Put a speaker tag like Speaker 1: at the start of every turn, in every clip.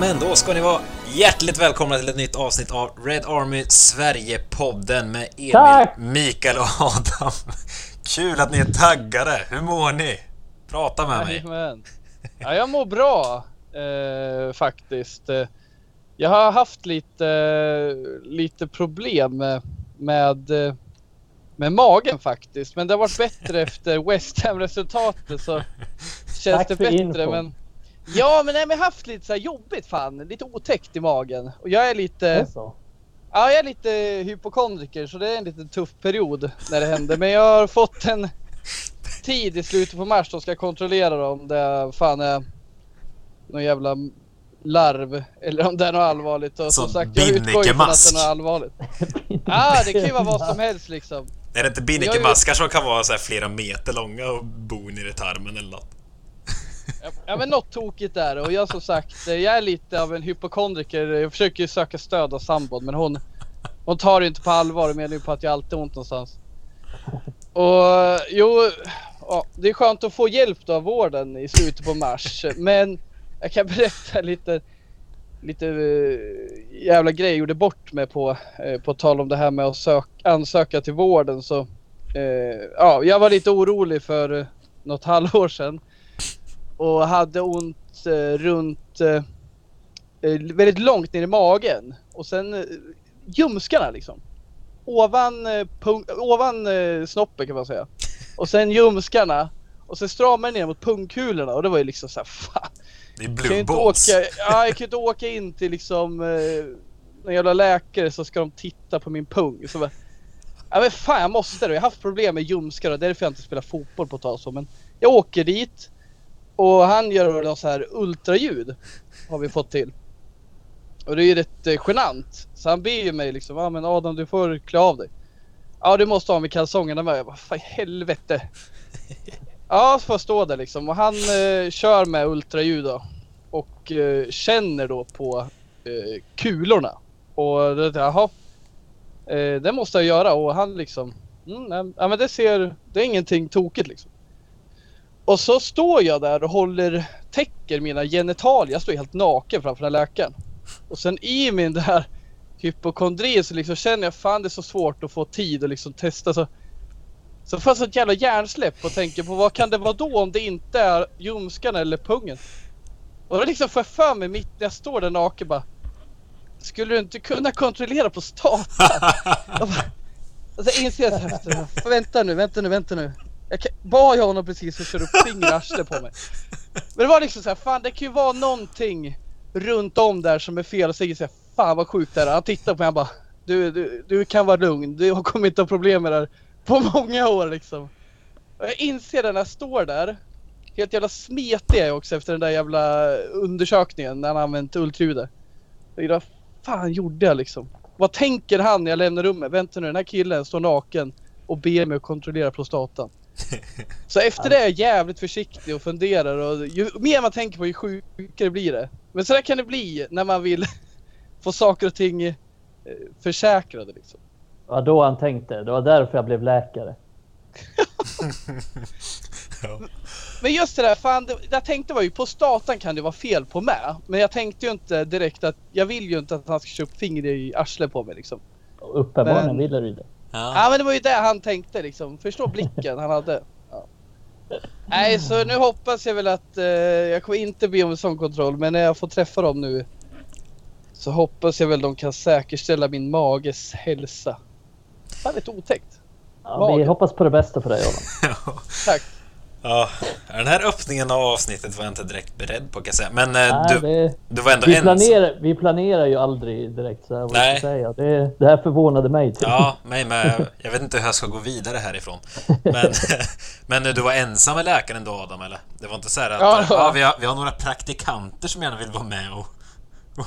Speaker 1: Men då ska ni vara hjärtligt välkomna till ett nytt avsnitt av Red Army Sverige-podden med Emil,
Speaker 2: Tack!
Speaker 1: Mikael och Adam. Kul att ni är taggade. Hur mår ni? Prata med mig.
Speaker 2: Jajamän. Ja, jag mår bra eh, faktiskt. Jag har haft lite, lite problem med, med, med magen faktiskt. Men det har varit bättre efter West Ham-resultatet så känns
Speaker 3: Tack
Speaker 2: det bättre.
Speaker 3: info.
Speaker 2: Men, ja, men nej, men jag har haft lite så här jobbigt fan. Lite otäckt i magen. Och jag är lite...
Speaker 3: Är så?
Speaker 2: Ja, jag är lite hypokondriker så det är en lite tuff period när det händer. Men jag har fått en tid i slutet på mars då ska jag kontrollera om det fan är någon jävla larv eller om det är något allvarligt. Och som sagt, jag utgår ifrån att det är något allvarligt. Ja, det kan ju vara vad som helst liksom.
Speaker 1: Är det inte binnikemaskar som kan vara så här flera meter långa och bo i tarmen eller något?
Speaker 2: Ja men något tokigt där och jag som sagt, eh, jag är lite av en hypokondriker. Jag försöker ju söka stöd av sambon men hon, hon tar det inte på allvar och menar ju på att jag alltid har ont någonstans. Och jo, ja, det är skönt att få hjälp då av vården i slutet på mars. Men jag kan berätta lite, lite eh, jävla grej jag gjorde bort mig på. Eh, på tal om det här med att sök, ansöka till vården så. eh, Ja, jag var lite orolig för något halvår sedan. Och hade ont eh, runt eh, eh, väldigt långt ner i magen. Och sen eh, ljumskarna liksom. Ovan, eh, ovan eh, snoppen kan man säga. Och sen ljumskarna. Och sen stramade ner mot pungkulorna och det var ju liksom såhär fan.
Speaker 1: Det är blue
Speaker 2: inte
Speaker 1: balls.
Speaker 2: åka, ja, jag kan ju inte åka in till liksom eh, någon jävla läkare så ska de titta på min pung. Så bara, ja men fan jag måste det. Jag har haft problem med ljumskar och därför jag inte spelar fotboll på ett tag så. Men jag åker dit och han gör något så här ultraljud. Har vi fått till. Och det är ju rätt eh, genant. Så han ber ju mig liksom, ja men Adam du får klä av dig. Ja du måste ha med kalsongerna med. Jag bara, fan i helvete. Ja så får jag stå där liksom och han eh, kör med ultraljud då. Och eh, känner då på eh, kulorna. Och då tänkte jag, jaha. Eh, det måste jag göra och han liksom. Mm, nej, ja men det ser, det är ingenting tokigt liksom. Och så står jag där och håller, täcker mina genitalier. Jag står helt naken framför den här läkaren. Och sen i min där hypokondri så liksom känner jag fan det är så svårt att få tid och liksom testa så. Så får jag sånt jävla hjärnsläpp och tänker på vad kan det vara då om det inte är ljumskarna eller pungen? Och då liksom får jag för mig mitt när jag står där naken bara. Skulle du inte kunna kontrollera på statan? Jag bara, och så inser jag så här, vänta nu, vänta nu, vänta nu. Jag bad jag honom precis att köra upp finger på mig. Men det var liksom så här, fan det kan ju vara någonting runt om där som är fel och så säger fan vad sjukt det är. Han tittar på mig och bara, du, du, du kan vara lugn, du kommer inte ha problem med det här på många år liksom. Och jag inser det när jag står där, helt jävla smetig är jag också efter den där jävla undersökningen när han använt ultraljudet. Vad fan gjorde jag liksom? Vad tänker han när jag lämnar rummet? Vänta nu, den här killen står naken och ber mig att kontrollera prostatan. Så efter det är jag jävligt försiktig och funderar och ju mer man tänker på ju sjukare blir det. Men så där kan det bli när man vill få saker och ting eh, försäkrade liksom.
Speaker 3: Det var då han tänkte. Det var därför jag blev läkare.
Speaker 1: Ja.
Speaker 2: Men just det där, fan det, jag tänkte var ju på statan kan det vara fel på mig. Men jag tänkte ju inte direkt att jag vill ju inte att han ska upp fingret i arslet på mig liksom.
Speaker 3: Och Uppenbarligen
Speaker 2: Men-
Speaker 3: ville du det.
Speaker 1: Ja.
Speaker 2: Ja men det var ju det han tänkte liksom. Förstå blicken han hade. Ja. Nej så nu hoppas jag väl att eh, jag kommer inte be om en sån kontroll men när jag får träffa dem nu så hoppas jag väl de kan säkerställa min mages hälsa. Fan lite otäckt.
Speaker 3: Ja, vi hoppas på det bästa för dig Adam.
Speaker 2: Tack.
Speaker 1: Ja. Den här öppningen av avsnittet var jag inte direkt beredd på kan jag säga. Men eh,
Speaker 3: Nej,
Speaker 1: du,
Speaker 3: det,
Speaker 1: du var ändå
Speaker 3: vi,
Speaker 1: ensam.
Speaker 3: planerar, vi planerar ju aldrig direkt så här, vad
Speaker 1: Nej.
Speaker 3: jag ska säga. Det, det här förvånade mig. Typ.
Speaker 1: Ja, mig med. Jag vet inte hur jag ska gå vidare härifrån. Men, men du var ensam med läkaren då Adam, eller? Det var inte så här att
Speaker 2: Ja, var-
Speaker 1: vi, har, vi har några praktikanter som gärna vill vara med och,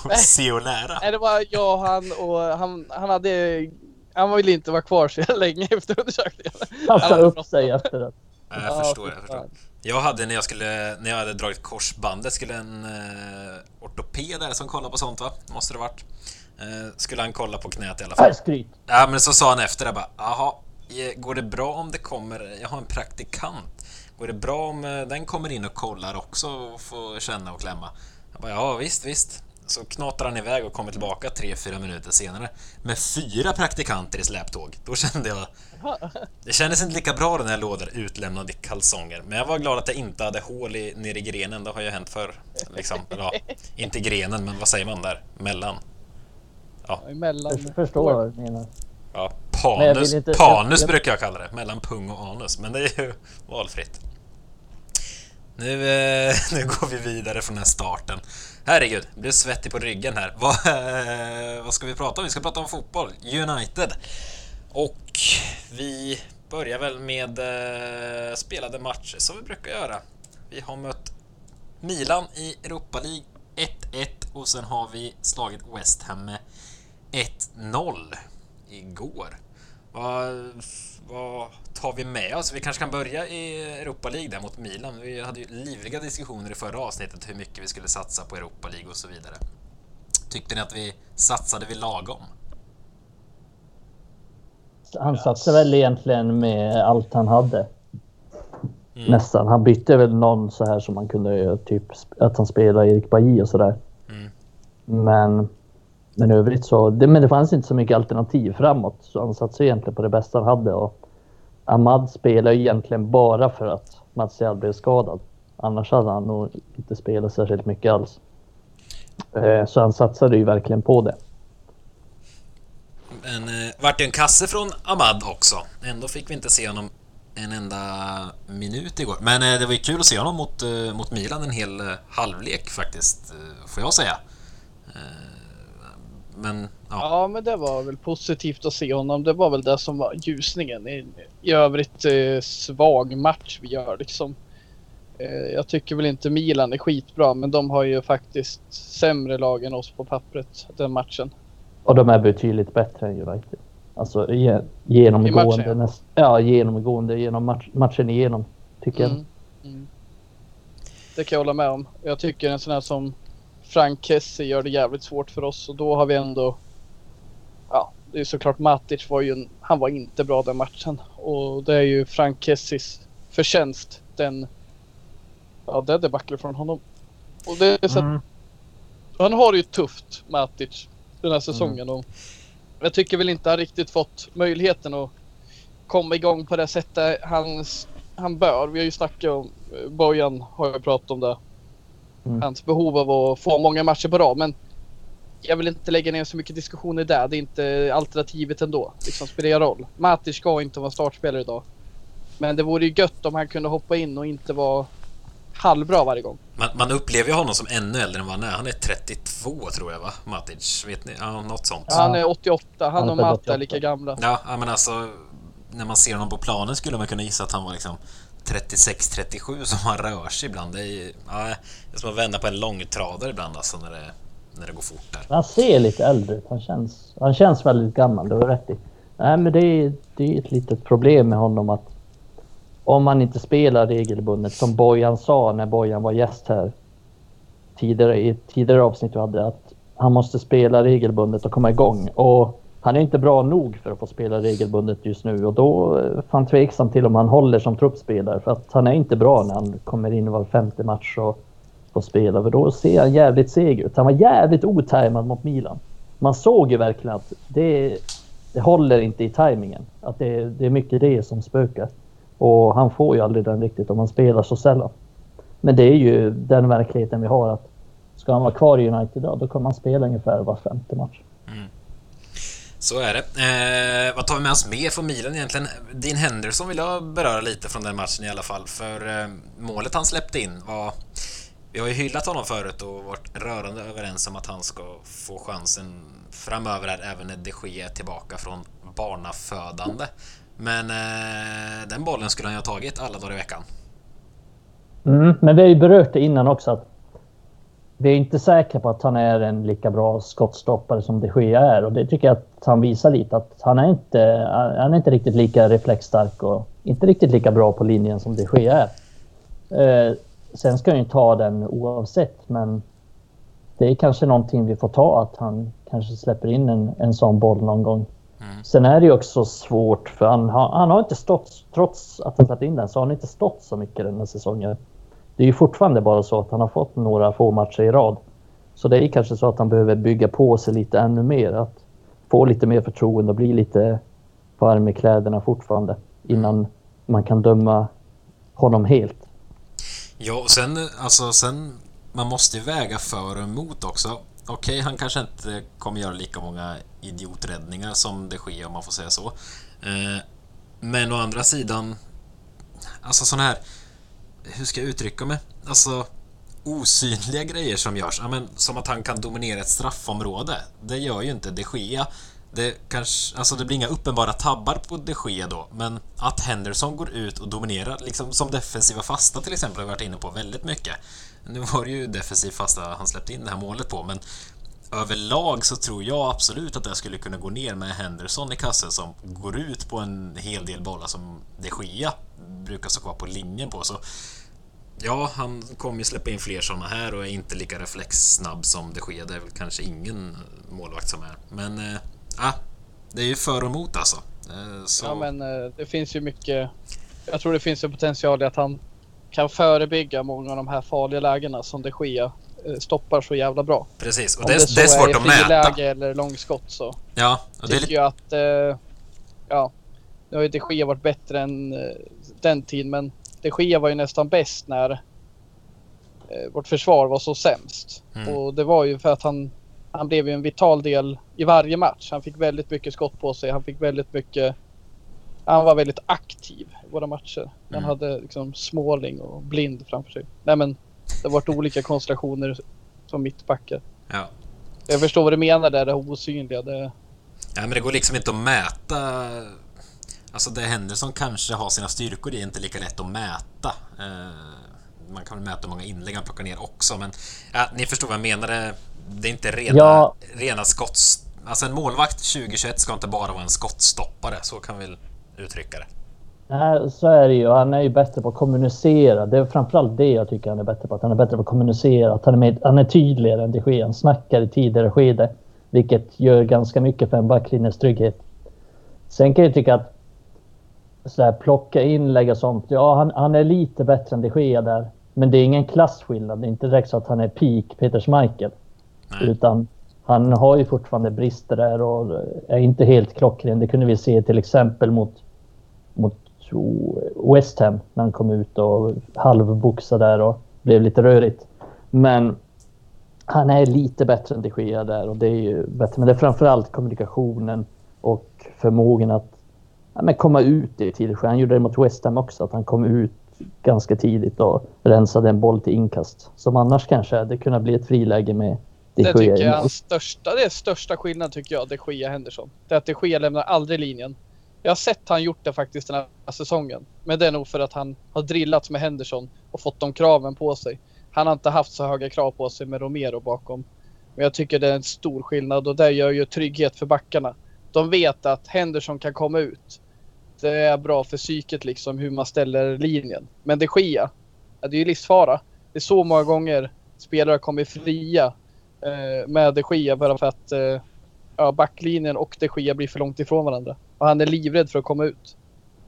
Speaker 1: och se och lära.
Speaker 2: Nej det var jag och han och han, han hade han ville inte vara kvar så länge efter undersökningen.
Speaker 3: Han sa upp sig efter det.
Speaker 1: Ja,
Speaker 2: Ja,
Speaker 1: jag förstår, jag förstår. Jag hade när jag skulle, när jag hade dragit korsbandet skulle en eh, ortoped som kollar på sånt va? Måste det varit. Eh, skulle han kolla på knät i alla fall.
Speaker 3: Äh, skryt.
Speaker 1: Ja men så sa han efter det bara, jaha, eh, går det bra om det kommer, jag har en praktikant. Går det bra om eh, den kommer in och kollar också och får känna och klämma? Jag bara, ja visst, visst. Så knatar han iväg och kommer tillbaka tre, fyra minuter senare med fyra praktikanter i släptåg. Då kände jag... Det kändes inte lika bra när jag låg där utlämnad i kalsonger. Men jag var glad att jag inte hade hål i, nere i grenen. Det har ju hänt förr. Liksom. Ja, inte grenen, men vad säger man där? Mellan.
Speaker 2: Ja. Emellan.
Speaker 3: Jag förstår vad du menar.
Speaker 1: Ja, panus, inte, panus jag, jag... brukar jag kalla det. Mellan pung och anus. Men det är ju valfritt. Nu, eh, nu går vi vidare från den här starten. Herregud, jag blev svettig på ryggen här. Vad, eh, vad ska vi prata om? Vi ska prata om fotboll. United. Och vi börjar väl med eh, spelade matcher som vi brukar göra. Vi har mött Milan i Europa League 1-1 och sen har vi slagit West Ham med 1-0 igår. Vad, vad tar vi med oss? Vi kanske kan börja i Europa League där mot Milan. Vi hade ju livliga diskussioner i förra avsnittet hur mycket vi skulle satsa på Europa League och så vidare. Tyckte ni att vi satsade vi lagom?
Speaker 3: Han satsade väl egentligen med allt han hade. Mm. Nästan. Han bytte väl någon så här som man kunde typ att han spelade Erik Bailly och sådär. Mm. Men men övrigt så, det, men det fanns inte så mycket alternativ framåt. Så han satsade egentligen på det bästa han hade. Och Ahmad spelar egentligen bara för att Martial blev skadad. Annars hade han nog inte spelat särskilt mycket alls. Eh, så han satsade ju verkligen på det.
Speaker 1: Men eh, vart det en kasse från Ahmad också. Ändå fick vi inte se honom en enda minut igår. Men eh, det var ju kul att se honom mot, eh, mot Milan en hel eh, halvlek faktiskt, eh, får jag säga. Men, ja.
Speaker 2: ja. men det var väl positivt att se honom. Det var väl det som var ljusningen. I, i övrigt eh, svag match vi gör liksom. Eh, jag tycker väl inte Milan är skitbra, men de har ju faktiskt sämre lag än oss på pappret den matchen.
Speaker 3: Och de är betydligt bättre än United. Alltså genomgående. Matchen, ja. Näst, ja, genomgående genom match, matchen igenom, tycker mm. jag. Mm.
Speaker 2: Det kan jag hålla med om. Jag tycker en sån här som Frank Kessie gör det jävligt svårt för oss och då har vi ändå Ja, det är såklart Matic var ju han var inte bra den matchen och det är ju Frank Kessies förtjänst den Ja, det debacle från honom. Och det är så mm. Han har det ju tufft, Matic, den här säsongen mm. och jag tycker väl inte han riktigt fått möjligheten att komma igång på det sättet han, han bör. Vi har ju snackat om, Bojan har ju pratat om det Mm. Hans behov av att få många matcher på rad. Men jag vill inte lägga ner så mycket diskussion i det. Det är inte alternativet ändå. Liksom spelar roll. Matic ska inte vara startspelare idag. Men det vore ju gött om han kunde hoppa in och inte vara halvbra varje gång.
Speaker 1: Man, man upplever ju honom som ännu äldre än vad han är. Han är 32 tror jag va? Matic? Vet ni? Ja, något sånt.
Speaker 2: Ja, han är 88. Han, och Matta är lika gamla.
Speaker 1: Ja, men alltså när man ser honom på planen skulle man kunna gissa att han var liksom 36-37 som han rör sig ibland. Det är, ja, det är som att vända på en långtradare ibland alltså när det, när det går fort där.
Speaker 3: Han ser lite äldre ut. Han känns, han känns väldigt gammal, det har rätt i. Nej, men det är, det är ett litet problem med honom att om man inte spelar regelbundet, som Bojan sa när Bojan var gäst här tidigare i ett tidigare avsnitt vi hade, att han måste spela regelbundet och komma igång. Och han är inte bra nog för att få spela regelbundet just nu och då eh, är han tveksam till om han håller som truppspelare för att han är inte bra när han kommer in var femte match och får spela för då ser han jävligt seg ut. Han var jävligt otajmad mot Milan. Man såg ju verkligen att det, det håller inte i tajmingen. Att det, det är mycket det som spökar. Och han får ju aldrig den riktigt om han spelar så sällan. Men det är ju den verkligheten vi har att ska han vara kvar i United då, då kommer han spela ungefär var femte match.
Speaker 1: Så är det. Eh, vad tar vi med oss mer från Milan egentligen? Dean Henderson vill jag beröra lite från den matchen i alla fall. För eh, målet han släppte in var... Vi har ju hyllat honom förut och varit rörande överens om att han ska få chansen framöver här, även när de Gea är tillbaka från barnafödande. Men eh, den bollen skulle han ju ha tagit alla dagar i veckan.
Speaker 3: Mm, men vi har ju berört det innan också att vi är inte säkra på att han är en lika bra skottstoppare som de Gea är och det tycker jag att han visar lite att han är inte, han är inte riktigt lika reflexstark och inte riktigt lika bra på linjen som de Gea är. Eh, sen ska han ju ta den oavsett men det är kanske någonting vi får ta att han kanske släpper in en, en sån boll någon gång. Mm. Sen är det ju också svårt för han har, han har inte stått, trots att han satt in den, så har han inte stått så mycket den här säsongen det är ju fortfarande bara så att han har fått några få matcher i rad. Så det är kanske så att han behöver bygga på sig lite ännu mer. Att få lite mer förtroende och bli lite varm i kläderna fortfarande innan man kan döma honom helt.
Speaker 1: Ja, och sen alltså sen man måste ju väga för och emot också. Okej, okay, han kanske inte kommer göra lika många idioträddningar som det sker om man får säga så. Eh, men å andra sidan, alltså sån här, hur ska jag uttrycka mig? Alltså osynliga grejer som görs, ja, men, som att han kan dominera ett straffområde. Det gör ju inte de Gea. Det, kanske, alltså det blir inga uppenbara tabbar på de Gea då, men att Henderson går ut och dominerar, liksom som defensiva fasta till exempel, har vi varit inne på väldigt mycket. Nu var det ju defensiv fasta han släppte in det här målet på, men överlag så tror jag absolut att det skulle kunna gå ner med Henderson i kassen som går ut på en hel del bollar som de Gea brukar stå kvar på linjen på. Så Ja, han kommer ju släppa in fler sådana här och är inte lika reflexsnabb som de Gea. Det är väl kanske ingen målvakt som är. Men äh, det är ju för och emot alltså.
Speaker 2: Äh, så... Ja, men det finns ju mycket. Jag tror det finns en potential i att han kan förebygga många av de här farliga lägena som de eh, stoppar så jävla bra.
Speaker 1: Precis, och det, det, det är svårt att mäta.
Speaker 2: läge eller långskott så
Speaker 1: ja,
Speaker 2: och det... tycker jag att eh, ja, nu har ju de Gea varit bättre än eh, den tiden men de Gea var ju nästan bäst när eh, vårt försvar var så sämst. Mm. Och det var ju för att han, han blev ju en vital del i varje match. Han fick väldigt mycket skott på sig. Han fick väldigt mycket han var väldigt aktiv i våra matcher. Han mm. hade liksom Småling och Blind framför sig. Nej men det har varit olika konstellationer som mittbackar.
Speaker 1: Ja.
Speaker 2: Jag förstår vad du menar där, det osynliga. Det...
Speaker 1: Ja men det går liksom inte att mäta. Alltså det Henderson kanske har sina styrkor, det är inte lika lätt att mäta. Eh, man kan väl mäta hur många inlägg han plockar ner också, men ja, ni förstår vad jag menar. Det är inte rena, ja. rena skotts... Alltså en målvakt 2021 ska inte bara vara en skottstoppare, så kan vi uttrycka det.
Speaker 3: Nej, så är det ju. Han är ju bättre på att kommunicera. Det är framförallt det jag tycker han är bättre på. Att han är bättre på att kommunicera. Att han är, med, han är tydligare än det sker. Han snackar i tidigare skede. Vilket gör ganska mycket för en backlinjes trygghet. Sen kan jag tycka att så här, plocka inlägg och sånt. Ja, han, han är lite bättre än det sker där. Men det är ingen klassskillnad. Det är inte direkt så att han är peak Peter Schmeichel. Nej. Utan han har ju fortfarande brister där och är inte helt klockren. Det kunde vi se till exempel mot, mot West Ham när han kom ut och halvboxade där och blev lite rörigt. Men han är lite bättre än de Gea där och det är ju bättre. Men det är framförallt kommunikationen och förmågan att ja, men komma ut i tidigt. Han gjorde det mot West Ham också, att han kom ut ganska tidigt och rensade en boll till inkast. Som annars kanske det kunde bli ett friläge med
Speaker 2: de Det tycker jag är största, det är största skillnaden tycker jag, de Gea Henderson. Det är att de Gea lämnar aldrig linjen. Jag har sett han gjort det faktiskt den här säsongen. Men det är nog för att han har drillats med Henderson och fått de kraven på sig. Han har inte haft så höga krav på sig med Romero bakom. Men jag tycker det är en stor skillnad och det gör ju trygghet för backarna. De vet att Henderson kan komma ut. Det är bra för psyket liksom hur man ställer linjen. Men det ja, det är ju livsfara. Det är så många gånger spelare kommer fria eh, med de Gea bara för att eh, ja, backlinjen och de Gea blir för långt ifrån varandra. Och han är livrädd för att komma ut.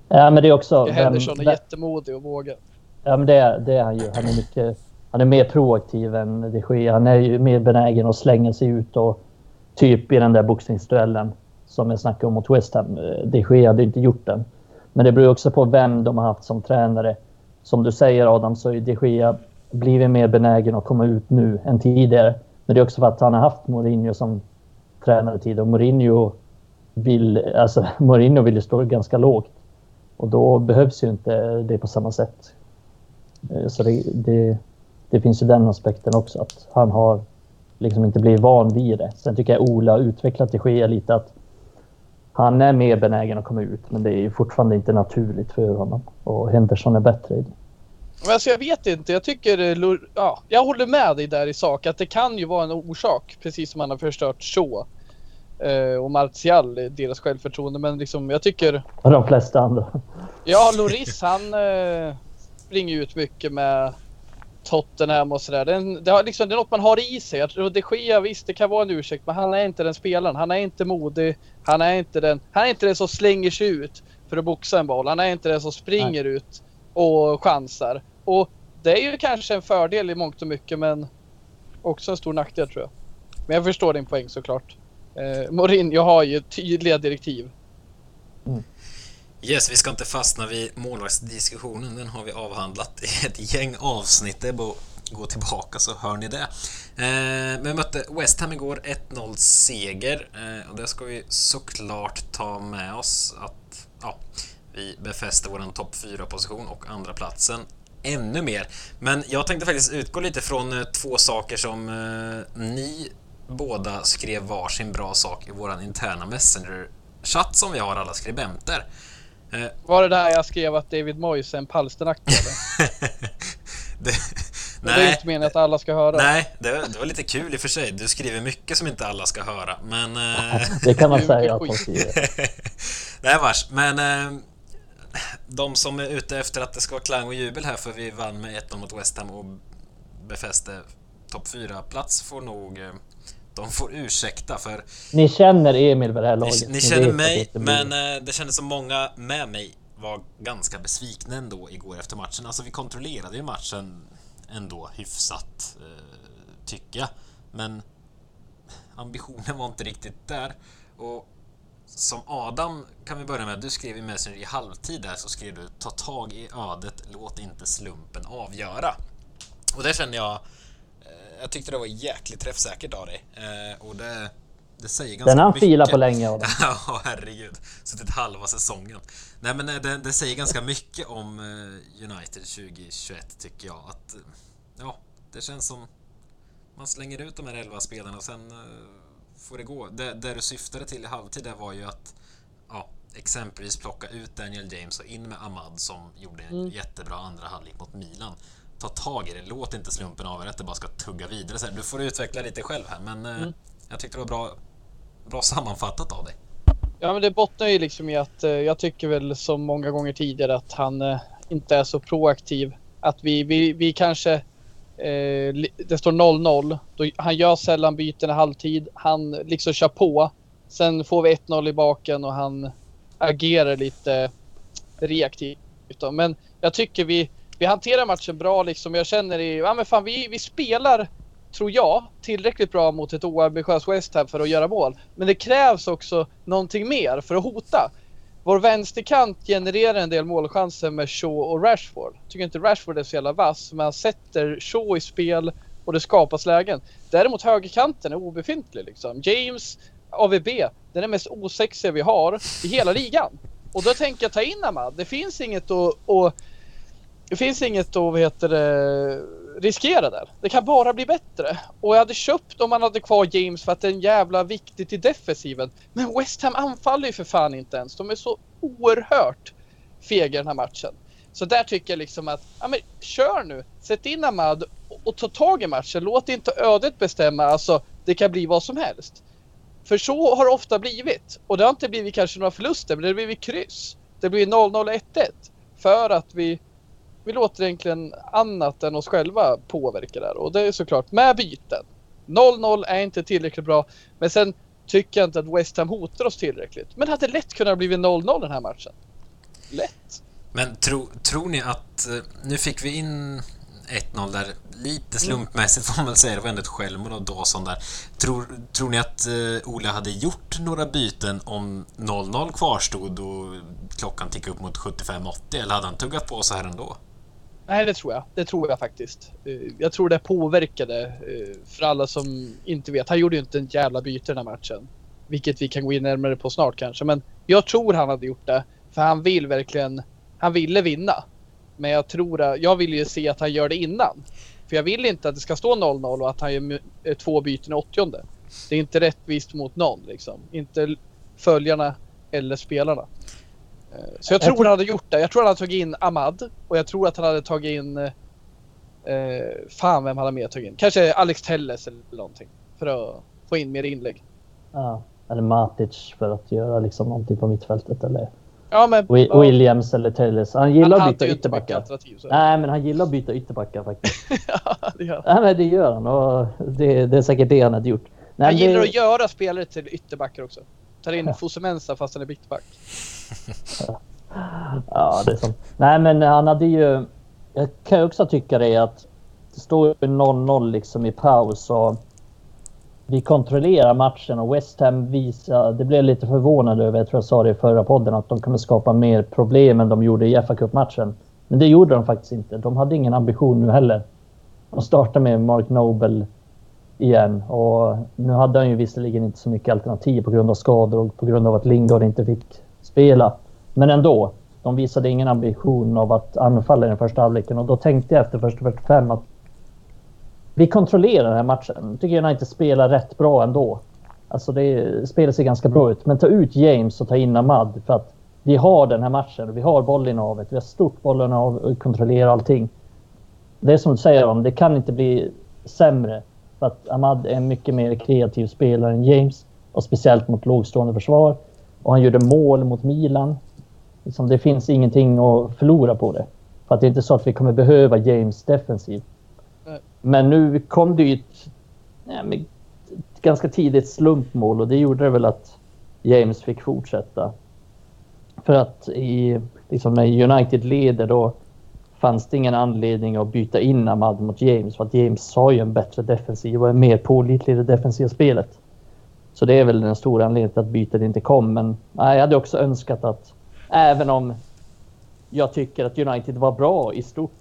Speaker 3: Ja, men det är också...
Speaker 2: Henderson är jättemodig och vågar.
Speaker 3: Ja, men det det är han ju. Han är mycket... Han är mer proaktiv än de Gea. Han är ju mer benägen att slänga sig ut och typ i den där boxningsduellen som jag snackade om mot West Ham. Eh, de Gea hade inte gjort den. Men det beror också på vem de har haft som tränare. Som du säger Adam, så är de Gea blivit mer benägen att komma ut nu än tidigare. Men det är också för att han har haft Mourinho som tränare tidigare. Och Mourinho vill, alltså Mourinho vill ju stå ganska lågt. Och då behövs ju inte det på samma sätt. Eh, så det, det, det finns ju den aspekten också, att han har liksom inte blivit van vid det. Sen tycker jag Ola har utvecklat det sker lite att han är mer benägen att komma ut, men det är fortfarande inte naturligt för honom. Och Henderson är bättre i det.
Speaker 2: Alltså jag vet inte, jag tycker, ja, jag håller med dig där i sak att det kan ju vara en orsak, precis som han har förstört så. Eh, och Martial, deras självförtroende, men liksom jag tycker...
Speaker 3: Och de flesta andra.
Speaker 2: Ja, Loris han eh, springer ut mycket med Tottenham och sådär. Det, det, liksom, det är något man har i sig. Jag tror visst det kan vara en ursäkt, men han är inte den spelaren. Han är inte modig. Han är inte den, han är inte den som slänger sig ut för att boxa en boll. Han är inte den som springer Nej. ut och chansar. Och det är ju kanske en fördel i mångt och mycket men också en stor nackdel tror jag. Men jag förstår din poäng såklart. Eh, Mourinho har ju tydliga direktiv.
Speaker 1: Mm. Yes, vi ska inte fastna vid målvaktsdiskussionen. Den har vi avhandlat i ett gäng avsnitt. Det är bara att gå tillbaka så hör ni det. Eh, vi mötte West Ham igår, 1-0 seger. Eh, och det ska vi såklart ta med oss att ja, vi befäster vår topp 4-position och andra platsen ännu mer. Men jag tänkte faktiskt utgå lite från eh, två saker som eh, ni båda skrev varsin bra sak i vår interna Messenger-chatt som vi har alla skribenter.
Speaker 2: Eh, var det där jag skrev att David Moyes är en palsternacka det, nej, det är inte meningen att alla ska höra.
Speaker 1: Nej, det, det, var lite kul i och för sig. Du skriver mycket som inte alla ska höra, men... Eh,
Speaker 3: det kan man säga att de
Speaker 1: skriver. nej, vars. Men eh, de som är ute efter att det ska vara klang och jubel här för vi vann med 1-0 mot West Ham och befäste topp 4-plats får nog de får ursäkta för...
Speaker 3: Ni känner Emil vid det här laget.
Speaker 1: Ni, ni känner mig, men eh, det kändes som många med mig var ganska besvikna ändå igår efter matchen. Alltså vi kontrollerade ju matchen ändå hyfsat, eh, tycker jag. Men ambitionen var inte riktigt där. Och som Adam kan vi börja med. Du skrev i Messenger i halvtid där så skrev du ta tag i ödet, låt inte slumpen avgöra. Och det känner jag jag tyckte det var jäkligt träffsäkert av dig. Eh, och det, det säger ganska
Speaker 3: Den
Speaker 1: har
Speaker 3: han filat på länge
Speaker 1: Ja, herregud. Suttit halva säsongen. Nej, men eh, det, det säger ganska mycket om eh, United 2021 tycker jag. Att, eh, ja, det känns som man slänger ut de här 11 spelarna och sen får det gå. Det, det du syftade till i halvtid där var ju att ja, exempelvis plocka ut Daniel James och in med Ahmad som gjorde en mm. jättebra andra halvlek mot Milan ta tag i det. Låt inte slumpen avgöra att det bara ska tugga vidare. Så du får utveckla lite själv här, men eh, mm. jag tyckte det var bra, bra sammanfattat av dig.
Speaker 2: Ja, men det bottnar ju liksom i att eh, jag tycker väl som många gånger tidigare att han eh, inte är så proaktiv. Att vi, vi, vi kanske eh, det står 0-0. Han gör sällan byten i halvtid. Han liksom kör på. Sen får vi 1-0 i baken och han agerar lite reaktivt. Men jag tycker vi, vi hanterar matchen bra liksom. Jag känner i, ja men fan vi, vi spelar, tror jag, tillräckligt bra mot ett oambitiöst West Ham för att göra mål. Men det krävs också någonting mer för att hota. Vår vänsterkant genererar en del målchanser med Shaw och Rashford. Tycker inte Rashford är så jävla vass, men han sätter Shaw i spel och det skapas lägen. Däremot högerkanten är obefintlig liksom. James, AVB, den är den mest osexiga vi har i hela ligan. Och då tänker jag ta in Ahmad. Det finns inget att, att det finns inget att vad heter det, riskera där. Det kan bara bli bättre. Och jag hade köpt om man hade kvar James för att det är en jävla viktigt i defensiven. Men West Ham anfaller ju för fan inte ens. De är så oerhört fega den här matchen. Så där tycker jag liksom att, ja men kör nu. Sätt in Ahmad och, och ta tag i matchen. Låt inte ödet bestämma. Alltså, det kan bli vad som helst. För så har det ofta blivit. Och det har inte blivit kanske några förluster, men det har blivit kryss. Det blir 0-0 1-1. För att vi vi låter egentligen annat än oss själva påverka där och det är såklart med byten. 0-0 är inte tillräckligt bra men sen tycker jag inte att West Ham hotar oss tillräckligt. Men det hade lätt kunnat bli 0-0 den här matchen. Lätt.
Speaker 1: Men tro, tror ni att... Eh, nu fick vi in 1-0 där, lite slumpmässigt får man väl säga. Det var ändå ett självmål av Dawson där. Tror, tror ni att uh, Ola hade gjort några byten om 0-0 kvarstod och klockan tickade upp mot 75-80? Eller hade han tuggat på så här ändå?
Speaker 2: Nej, det tror jag. Det tror jag faktiskt. Eh, jag tror det påverkade. Eh, för alla som inte vet. Han gjorde ju inte en jävla byte den här matchen. Vilket vi kan gå in närmare på snart kanske. Men jag tror han hade gjort det. För han vill verkligen. Han ville vinna. Men jag tror att jag vill ju se att han gör det innan. För jag vill inte att det ska stå 0-0 och att han gör eh, två byten i 80 Det är inte rättvist mot någon liksom. Inte följarna eller spelarna. Eh, så jag tror han hade gjort det. Jag tror han hade tagit in Ahmad och jag tror att han hade tagit in... Eh, fan vem hade mer tagit in? Kanske Alex Telles eller någonting. För att få in mer inlägg.
Speaker 3: Ja, eller Matic för att göra liksom någonting på mittfältet eller...
Speaker 2: Ja, men.
Speaker 3: Williams eller Telles. Han gillar han att byta ytterbackar. Nej, men han gillar att byta ytterbackar faktiskt. ja, det gör han. Nej, men det gör han och det, det är säkert det han hade gjort. Nej,
Speaker 2: han gillar det... att göra spelare till ytterbackar också. Tar in. Fosumensa fast han är mittback.
Speaker 3: ja, det är sant. Nej, men han hade ju... jag kan också tycka det att det står 0-0 liksom i paus och vi kontrollerar matchen och West Ham visar, det blev lite förvånad över, jag tror jag sa det i förra podden, att de kommer skapa mer problem än de gjorde i fa Cup-matchen. Men det gjorde de faktiskt inte. De hade ingen ambition nu heller. De startade med Mark Noble igen och nu hade han ju visserligen inte så mycket alternativ på grund av skador och på grund av att Lingard inte fick spela. Men ändå, de visade ingen ambition av att anfalla i den första halvleken och då tänkte jag efter första 45 att vi kontrollerar den här matchen. Tycker United spelar rätt bra ändå. Alltså det spelar sig ganska bra ut. Men ta ut James och ta in Ahmad för att vi har den här matchen. Vi har bollinnehavet. Vi har stort bollinnehav och kontrollerar allting. Det är som du säger, om det kan inte bli sämre. För att Ahmad är en mycket mer kreativ spelare än James. Och speciellt mot lågstående försvar. Och han gjorde mål mot Milan. Liksom det finns ingenting att förlora på det. För att det är inte så att vi kommer behöva James defensivt. Men nu kom det ju ett, ett ganska tidigt slumpmål och det gjorde det väl att James fick fortsätta. För att i, liksom när United leder då fanns det ingen anledning att byta in Ahmad mot James. För att James har ju en bättre defensiv och är mer pålitlig i det defensiva spelet. Så det är väl den stora anledningen till att bytet inte kom. Men nej, jag hade också önskat att även om jag tycker att United var bra i stort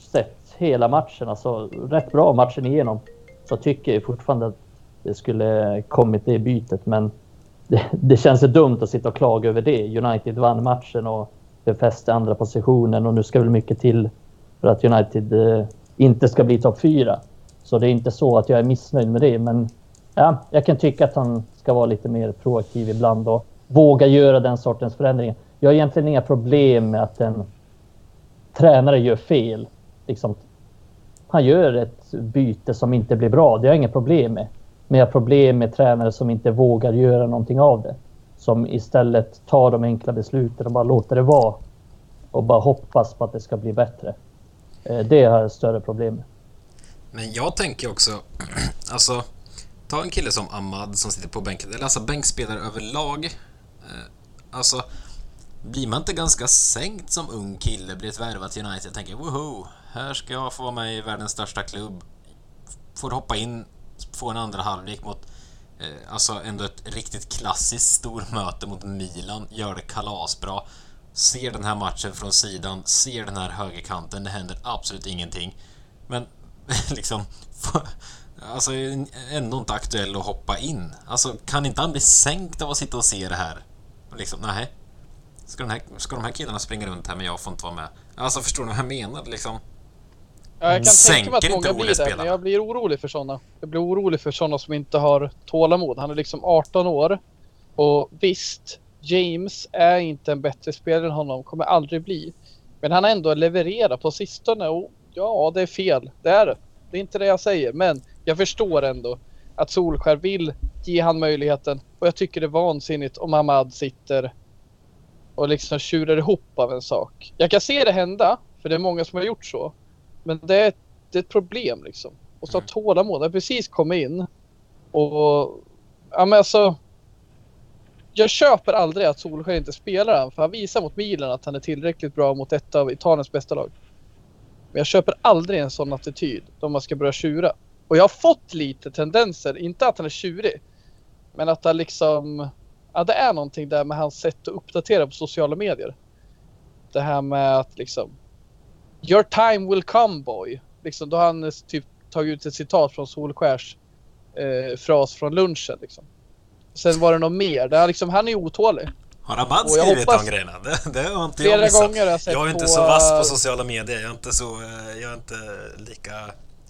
Speaker 3: sett hela matchen, alltså rätt bra matchen igenom, så tycker jag fortfarande att det skulle kommit det bytet. Men det, det känns ju dumt att sitta och klaga över det. United vann matchen och befäste andra positionen och nu ska väl mycket till för att United eh, inte ska bli topp fyra. Så det är inte så att jag är missnöjd med det, men ja, jag kan tycka att han ska vara lite mer proaktiv ibland och våga göra den sortens förändringar. Jag har egentligen inga problem med att en tränare gör fel. Liksom, han gör ett byte som inte blir bra. Det har jag inga problem med. Men jag har problem med tränare som inte vågar göra någonting av det. Som istället tar de enkla besluten och bara låter det vara. Och bara hoppas på att det ska bli bättre. Eh, det har jag större problem med.
Speaker 1: Men jag tänker också, alltså, ta en kille som Ahmad som sitter på bänken, eller alltså bänkspelare överlag. Eh, alltså, blir man inte ganska sänkt som ung kille, blir ett värvat till United och tänker woho, här ska jag få vara med i världens största klubb. Får hoppa in, få en andra halvlek mot Eh, alltså ändå ett riktigt klassiskt stormöte mot Milan, gör det kalasbra. Ser den här matchen från sidan, ser den här högerkanten, det händer absolut ingenting. Men liksom, alltså ändå inte aktuell att hoppa in. Alltså kan inte han bli sänkt av att sitta och se det här? Liksom, nej. Ska, den här, ska de här killarna springa runt här men jag får inte vara med? Alltså förstår ni vad jag menar liksom?
Speaker 2: Ja, jag kan tänka mig att många blir det, men jag blir orolig för sådana. Jag blir orolig för sådana som inte har tålamod. Han är liksom 18 år. Och visst, James är inte en bättre spelare än honom, kommer aldrig bli. Men han har ändå levererat på sistone och ja, det är fel. Det är det. Det är inte det jag säger, men jag förstår ändå att Solskär vill ge han möjligheten och jag tycker det är vansinnigt om Ahmad sitter och liksom tjurar ihop av en sak. Jag kan se det hända, för det är många som har gjort så. Men det är, det är ett problem liksom. Och så mm. tålamod. Jag precis kommit in. Och ja men alltså. Jag köper aldrig att Solskjaer inte spelar han. För han visar mot Milan att han är tillräckligt bra mot ett av Italiens bästa lag. Men jag köper aldrig en sån attityd. Då man ska börja tjura. Och jag har fått lite tendenser. Inte att han är tjurig. Men att han liksom. Ja det är någonting där med hans sätt att uppdatera på sociala medier. Det här med att liksom Your time will come boy. Liksom, då har han eh, typ tagit ut ett citat från Solskärs eh, fras från lunchen. Liksom. Sen var det något mer. Det är liksom, han är otålig.
Speaker 1: Har Abad skrivit de grejerna? Det, det har inte flera jag missat. Gånger jag, jag är inte på, så vass på sociala medier. Jag är inte, så, eh, jag är inte lika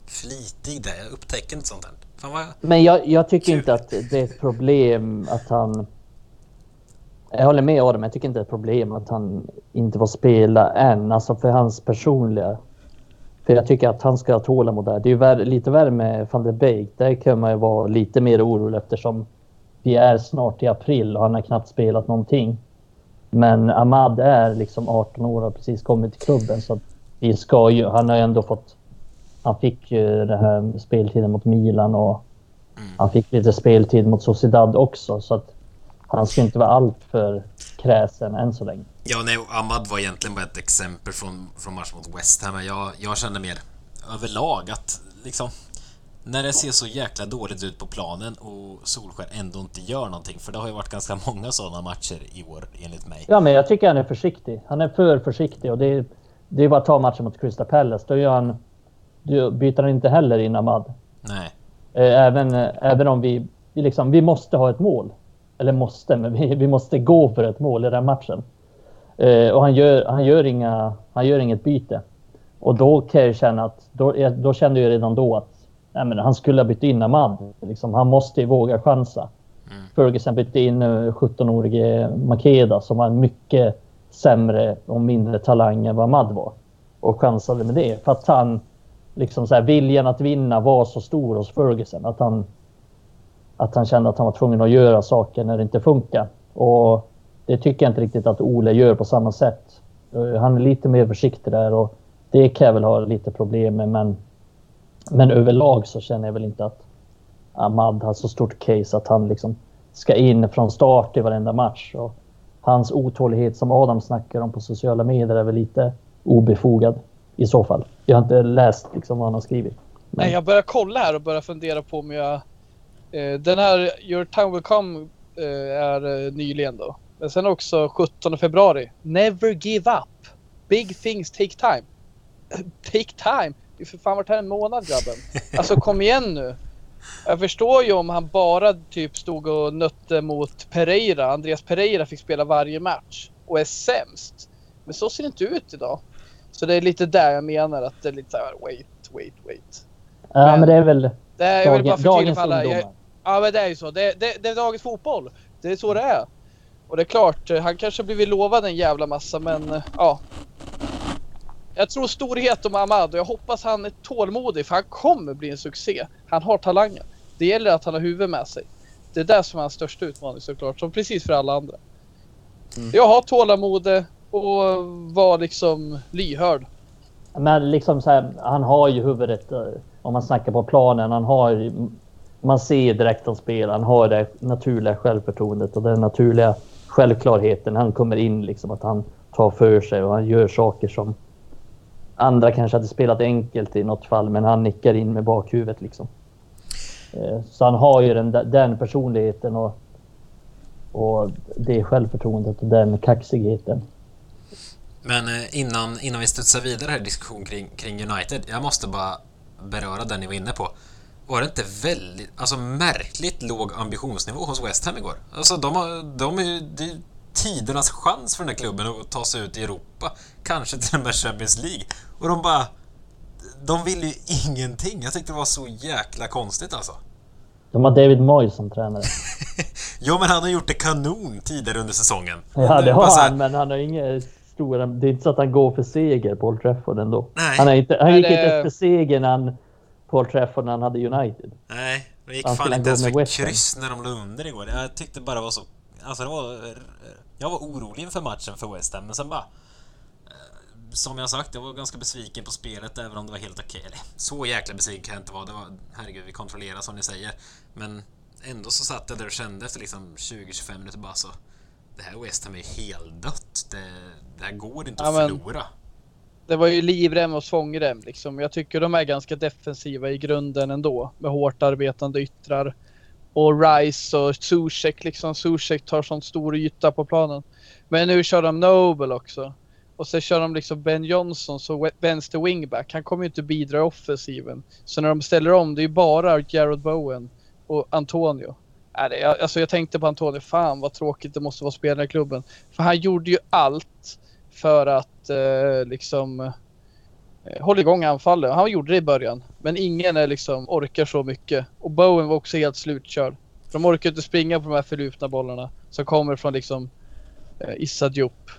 Speaker 1: flitig där. Jag upptäcker inte sånt här.
Speaker 3: Fan vad Men jag, jag tycker kul. inte att det är ett problem att han jag håller med Adam, jag tycker inte det är ett problem att han inte får spela än. Alltså för hans personliga... För jag tycker att han ska ha tålamod där. Det är ju värre, lite värre med van der Beek. Där kan man ju vara lite mer orolig eftersom vi är snart i april och han har knappt spelat någonting. Men Ahmad är liksom 18 år och har precis kommit till klubben så vi ska ju... Han har ju ändå fått... Han fick ju den här speltiden mot Milan och mm. han fick lite speltid mot Sociedad också så att han ska inte vara allt för kräsen än så länge.
Speaker 1: Ja, nej, Ahmad var egentligen bara ett exempel från, från matchen mot West Ham. Jag, jag kände mer överlag att liksom när det ser så jäkla dåligt ut på planen och Solskär ändå inte gör någonting. För det har ju varit ganska många sådana matcher i år enligt mig.
Speaker 3: Ja, men jag tycker han är försiktig. Han är för försiktig och det är, det är bara att ta matchen mot Crystal Palace. Då gör han... Då byter han inte heller in Ahmad.
Speaker 1: Nej.
Speaker 3: Eh, även, eh, även om vi, liksom, vi måste ha ett mål. Eller måste, men vi, vi måste gå för ett mål i den matchen. Eh, och han gör, han, gör inga, han gör inget byte. Och då kan jag känna att... Då, då kände jag redan då att nej, men han skulle ha bytt in Ahmad. Liksom, han måste ju våga chansa. Mm. Ferguson bytte in 17-årige Makeda som var mycket sämre och mindre talang än vad Ahmad var. Och chansade med det. För att han, liksom så här, viljan att vinna var så stor hos Ferguson. Att han, att han kände att han var tvungen att göra saker när det inte funkar. Och det tycker jag inte riktigt att Ole gör på samma sätt. Eh, han är lite mer försiktig där och det kan jag väl ha lite problem med. Men men överlag så känner jag väl inte att Ahmad har så stort case att han liksom ska in från start i varenda match. Och hans otålighet som Adam snackar om på sociala medier är väl lite obefogad i så fall. Jag har inte läst liksom vad han har skrivit.
Speaker 2: Men... Nej, jag börjar kolla här och börjar fundera på om jag... Eh, den här Your time will come eh, är eh, nyligen då. Men sen också 17 februari. Never give up. Big things take time. take time? ju för fan varit här en månad grabben. Alltså kom igen nu. Jag förstår ju om han bara typ stod och nötte mot Pereira. Andreas Pereira fick spela varje match och är sämst. Men så ser det inte ut idag. Så det är lite där jag menar att det är lite såhär wait, wait, wait.
Speaker 3: Ja men, men det är väl
Speaker 2: det är, jag vill bara dagens alla. ungdomar. Ja men det är ju så. Det, det, det är dagens fotboll. Det är så det är. Och det är klart, han kanske blivit lovad en jävla massa men ja. Jag tror storhet om Ahmad och jag hoppas han är tålmodig för han kommer bli en succé. Han har talangen. Det gäller att han har huvudet med sig. Det är det som är hans största utmaning såklart, som precis för alla andra. Mm. Jag har tålamod och var liksom lyhörd.
Speaker 3: Men liksom så här, han har ju huvudet, eh, om man snackar på planen, han har man ser direkt att spelaren har det naturliga självförtroendet och den naturliga självklarheten. Han kommer in liksom att han tar för sig och han gör saker som andra kanske hade spelat enkelt i något fall, men han nickar in med bakhuvudet liksom. Eh, så han har ju den, den personligheten och, och det självförtroendet och den kaxigheten.
Speaker 1: Men eh, innan, innan vi studsar vidare här i diskussion kring, kring United, jag måste bara beröra den ni var inne på. Var det inte väldigt, alltså märkligt låg ambitionsnivå hos West Ham igår? Alltså de har, de är ju, tidernas chans för den här klubben att ta sig ut i Europa. Kanske till och med Champions League. Och de bara... De vill ju ingenting. Jag tyckte det var så jäkla konstigt alltså.
Speaker 3: De har David Moyes som tränare.
Speaker 1: ja, men han har gjort det kanon tidigare under säsongen.
Speaker 3: Ja, det har han, men han har inga stora... Det är inte så att han går för seger på Old Trafford ändå. Nej. Han, är inte, han gick det... inte för seger när han, Trafford när han hade United.
Speaker 1: Nej, det gick han fan inte ens för kryss när de låg under igår. Jag tyckte bara det var så... Alltså det var jag var orolig inför matchen för West Ham, men sen bara... Eh, som jag sagt, jag var ganska besviken på spelet, även om det var helt okej. Okay. Så jäkla besviken kan jag inte vara. Det var, herregud, vi kontrollerar som ni säger. Men ändå så satt jag där och kände efter liksom 20-25 minuter bara så... Det här West Ham är heldött. Det, det här går inte att ja, förlora.
Speaker 2: Det var ju livrem och svångrem liksom. Jag tycker de är ganska defensiva i grunden ändå. Med hårt arbetande yttrar och Rice och Zuzek liksom. Zuzek tar sån stor yta på planen. Men nu kör de Noble också. Och sen kör de liksom Ben Johnson så vänster wingback. Han kommer ju inte bidra i offensiven. Så när de ställer om, det är ju bara Jared Bowen och Antonio. Alltså jag tänkte på Antonio, fan vad tråkigt det måste vara spelare i klubben. För han gjorde ju allt för att eh, liksom eh, hålla igång anfallet. Han gjorde det i början. Men ingen är liksom orkar så mycket. Och Bowen var också helt slutkörd. De orkar inte springa på de här förlupna bollarna som kommer från liksom eh, Issa Diop.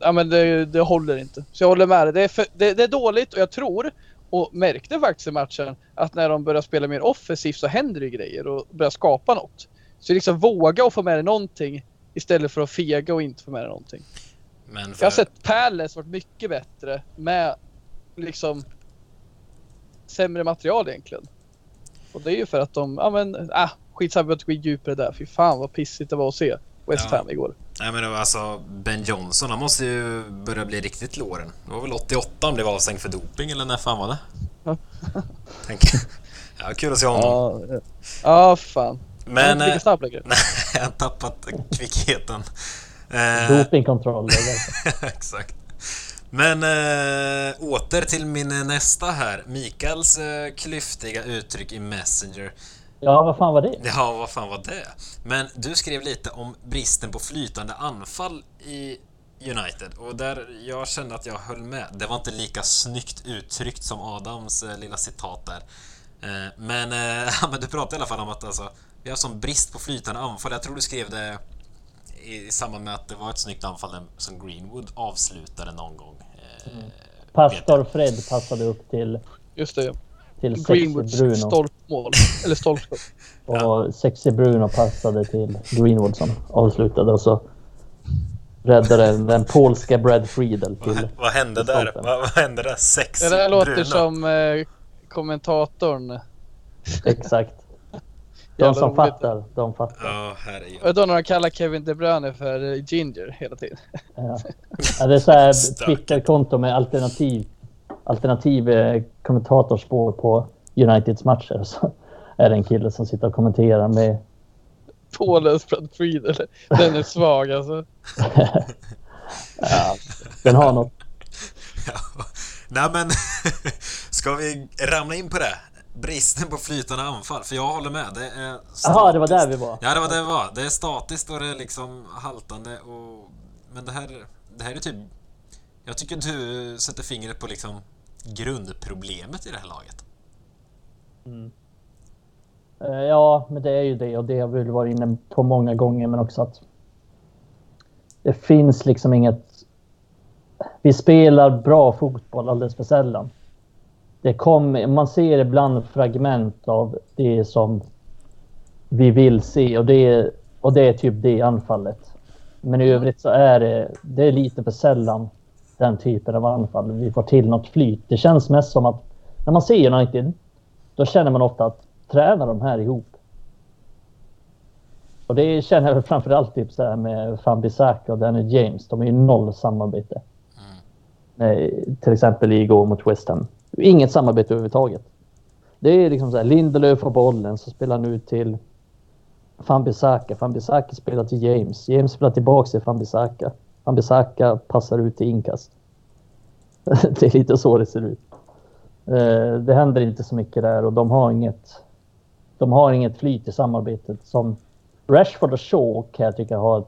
Speaker 2: Ja men det, det, håller inte. Så jag håller med dig. Det är, för, det, det är dåligt och jag tror och märkte faktiskt i matchen att när de börjar spela mer offensivt så händer det grejer och börjar skapa något. Så liksom våga och få med dig någonting istället för att fega och inte få med dig någonting. För... Jag har sett Palace varit mycket bättre med liksom sämre material egentligen. Och det är ju för att de, ja men, äh, skitsamma, vi inte gå djupare där. Fy fan vad pissigt det var att se. West Ham ja. igår.
Speaker 1: Nej men alltså Ben Johnson, han måste ju börja bli riktigt låren. Det var väl 88 han blev avstängd för doping eller när fan var det? Ja. Tänk. Ja, kul att se honom.
Speaker 2: Ja, ja fan.
Speaker 1: Men... Han är
Speaker 2: inte snabb längre.
Speaker 1: Nej, han har tappat kvickheten.
Speaker 3: Dopingkontroll.
Speaker 1: Exakt. Men äh, åter till min nästa här. Mikaels äh, klyftiga uttryck i Messenger.
Speaker 3: Ja, vad fan var det?
Speaker 1: Ja, vad fan var det? Men du skrev lite om bristen på flytande anfall i United och där jag kände att jag höll med. Det var inte lika snyggt uttryckt som Adams eh, lilla citat där. Eh, men, eh, men du pratade i alla fall om att alltså, vi har sån brist på flytande anfall. Jag tror du skrev det i samband med att det var ett snyggt anfall som Greenwood avslutade någon gång.
Speaker 3: Eh, mm. Pastor Fred passade upp till...
Speaker 2: Just det, ja.
Speaker 3: Till Greenwoods Bruno.
Speaker 2: stolpmål. Eller stolpskott.
Speaker 3: och ja. Sexy Bruno passade till Greenwood som avslutade och så räddade den polska Brad Friedel till...
Speaker 1: Vad, vad hände där? Vad, vad, hände där? Sexy
Speaker 2: Det där låter Bruno. som eh, kommentatorn.
Speaker 3: Exakt. De som fattar, de fattar.
Speaker 1: Ja, herregud.
Speaker 2: Och då när de kallar Kevin De Bruyne för eh, Ginger hela tiden.
Speaker 3: Ja. ja det är så här Twitterkonto med alternativ, alternativ eh, kommentatorspår på Uniteds matcher. Så är det en kille som sitter och kommenterar med...
Speaker 2: Polens Brad Friedel. Den är svag alltså.
Speaker 3: ja, den har något.
Speaker 1: Ja. Nej men, ska vi ramla in på det? Bristen på flytande anfall, för jag håller med. Det är
Speaker 3: Jaha, det var där vi var.
Speaker 1: Ja, det var där vi var. Det är statiskt och det är liksom haltande och... Men det här, det här är typ... Jag tycker du sätter fingret på liksom grundproblemet i det här laget.
Speaker 3: Mm. Eh, ja, men det är ju det och det har vi varit inne på många gånger, men också att det finns liksom inget... Vi spelar bra fotboll alldeles för sällan det kom, man ser ibland fragment av det som vi vill se och det, och det är typ det anfallet. Men i övrigt så är det, det är lite för sällan den typen av anfall. Vi får till något flyt. Det känns mest som att när man ser United, då känner man ofta att tränar de här ihop? Och det känner jag framförallt typ så här med Fambisaka och Danny James. De är ju noll samarbete. Mm. Till exempel igår mot West Ham. Inget samarbete överhuvudtaget. Det är liksom så här, Lindelöf får bollen så spelar han ut till Fambisaka. Fambisaka spelar till James. James spelar tillbaka till Fambisaka. Fambisaka passar ut till inkast. det är lite så det ser ut. Eh, det händer inte så mycket där och de har inget. De har inget flyt i samarbetet som Rashford och Shaw kan jag tycka har ett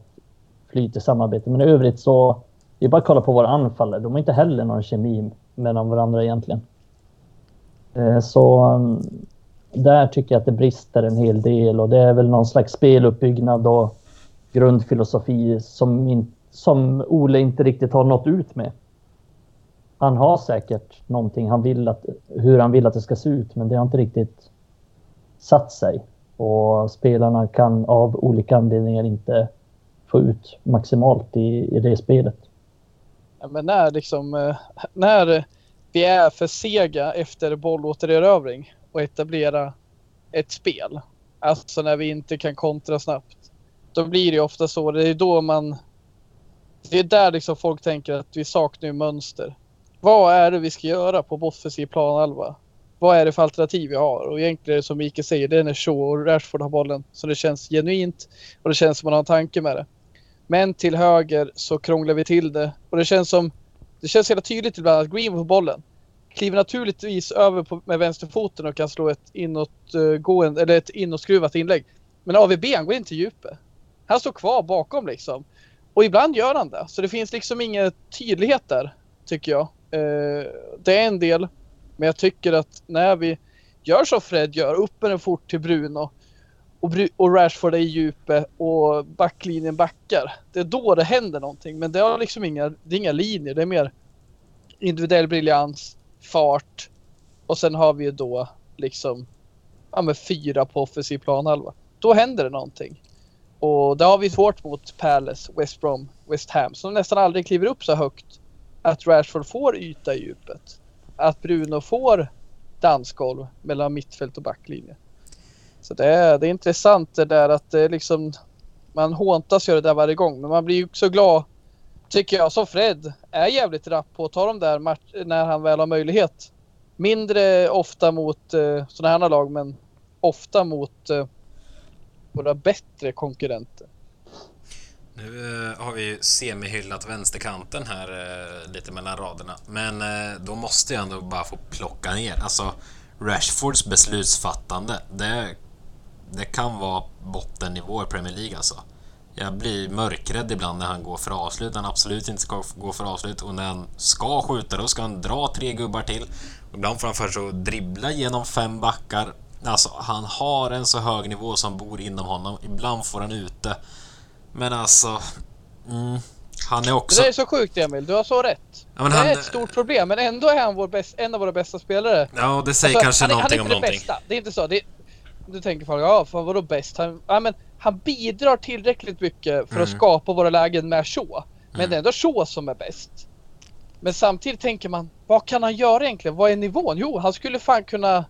Speaker 3: flyt i samarbetet. Men i övrigt så, det är bara att kolla på våra anfallare. De har inte heller någon kemi mellan varandra egentligen. Eh, så mm, där tycker jag att det brister en hel del och det är väl någon slags speluppbyggnad och grundfilosofi som, in, som Ole inte riktigt har nått ut med. Han har säkert någonting han vill att, hur han vill att det ska se ut, men det har inte riktigt satt sig. Och spelarna kan av olika anledningar inte få ut maximalt i, i det spelet.
Speaker 2: Ja, men när liksom, eh, när vi är för sega efter bollåtererövring och etablera ett spel. Alltså när vi inte kan kontra snabbt. Då blir det ofta så. Det är då man... Det är där liksom folk tänker att vi saknar mönster. Vad är det vi ska göra på offensiv planhalva? Vad är det för alternativ vi har? Och egentligen som Mikael säger, det är när Shaw och Rashford har bollen. Så det känns genuint och det känns som man har en tanke med det. Men till höger så krånglar vi till det. Och det känns som det känns hela tydligt ibland att Green på bollen kliver naturligtvis över på, med vänsterfoten och kan slå ett inåtgående, eller ett inåtskruvat inlägg. Men AVB han går inte till djupet. Han står kvar bakom liksom. Och ibland gör han det. Så det finns liksom ingen tydlighet där, tycker jag. Eh, det är en del. Men jag tycker att när vi gör som Fred gör, upp med den fort till Bruno och, och Rashford är i djupet och backlinjen backar. Det är då det händer någonting. Men det har liksom inga, det är inga linjer. Det är mer individuell briljans, fart och sen har vi ju då liksom ja, med fyra på offensiv planhalva. Då händer det någonting. Och det har vi svårt mot Palace, West Brom, West Ham som nästan aldrig kliver upp så högt. Att Rashford får yta i djupet. Att Bruno får dansgolv mellan mittfält och backlinje. Så det är, det är intressant det där att det är liksom Man håntas ju det där varje gång men man blir ju så glad tycker jag som Fred är jävligt rapp på att ta de där match när han väl har möjlighet. Mindre ofta mot eh, sådana här lag men ofta mot eh, våra bättre konkurrenter.
Speaker 1: Nu eh, har vi ju semihyllat vänsterkanten här eh, lite mellan raderna. Men eh, då måste jag ändå bara få plocka ner. Alltså Rashfords beslutsfattande, det, det kan vara bottennivå i Premier League alltså. Jag blir mörkrädd ibland när han går för avslut, när han absolut inte ska gå för avslut och när han ska skjuta då ska han dra tre gubbar till. Ibland får han först dribbla genom fem backar. Alltså, han har en så hög nivå som bor inom honom. Ibland får han ute. Men alltså... Mm, han är också...
Speaker 2: Det är så sjukt Emil, du har så rätt. Ja, det han... är ett stort problem, men ändå är han vår bäst, en av våra bästa spelare.
Speaker 1: Ja, det säger alltså, kanske han, någonting
Speaker 2: han
Speaker 1: om någonting.
Speaker 2: Bästa. Det är inte så. Det är, du tänker folk, ja, för vadå bäst? Han, ja, men han bidrar tillräckligt mycket för mm. att skapa våra lägen med Shaw. Men mm. det är ändå Shaw som är bäst. Men samtidigt tänker man, vad kan han göra egentligen? Vad är nivån? Jo, han skulle fan kunna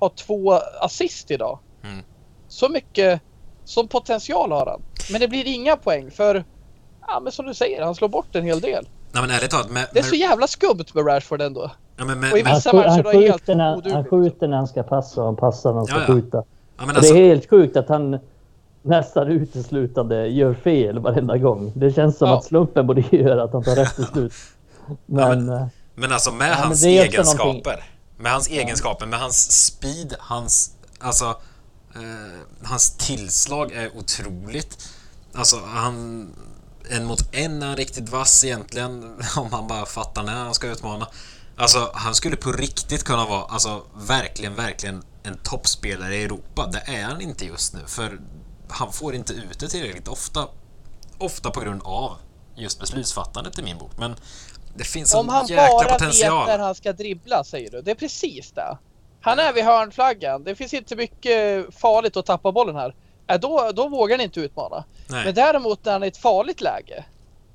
Speaker 2: ha två assist idag. Mm. Så mycket som potential har han. Men det blir inga poäng för, ja men som du säger, han slår bort en hel del.
Speaker 1: Nej men ärligt talat, med,
Speaker 2: Det är så jävla skumt med Rashford ändå.
Speaker 1: Ja, men med,
Speaker 2: och i vissa han, matcher han,
Speaker 3: är helt när, han skjuter när han ska passa och han passar när han ska ja, ja. skjuta. Ja, alltså... Det är alltså- helt sjukt att han nästan uteslutande gör fel varenda gång. Det känns som ja. att slumpen borde göra att han tar rätt beslut.
Speaker 1: Men, men, men, alltså med hans egenskaper. Med hans egenskaper, med hans speed, hans... Alltså Eh, hans tillslag är otroligt. Alltså, han... En mot en är han riktigt vass egentligen, om han bara fattar när han ska utmana. Alltså, han skulle på riktigt kunna vara, alltså verkligen, verkligen en toppspelare i Europa. Det är han inte just nu, för han får inte ut det tillräckligt ofta. Ofta på grund av just beslutsfattandet i min bok. Men det finns en jäkla potential. Om han bara vet
Speaker 2: när han ska dribbla, säger du. Det är precis det. Han är vid hörnflaggan. Det finns inte mycket farligt att tappa bollen här. Äh, då, då vågar han inte utmana. Nej. Men däremot när han är i ett farligt läge.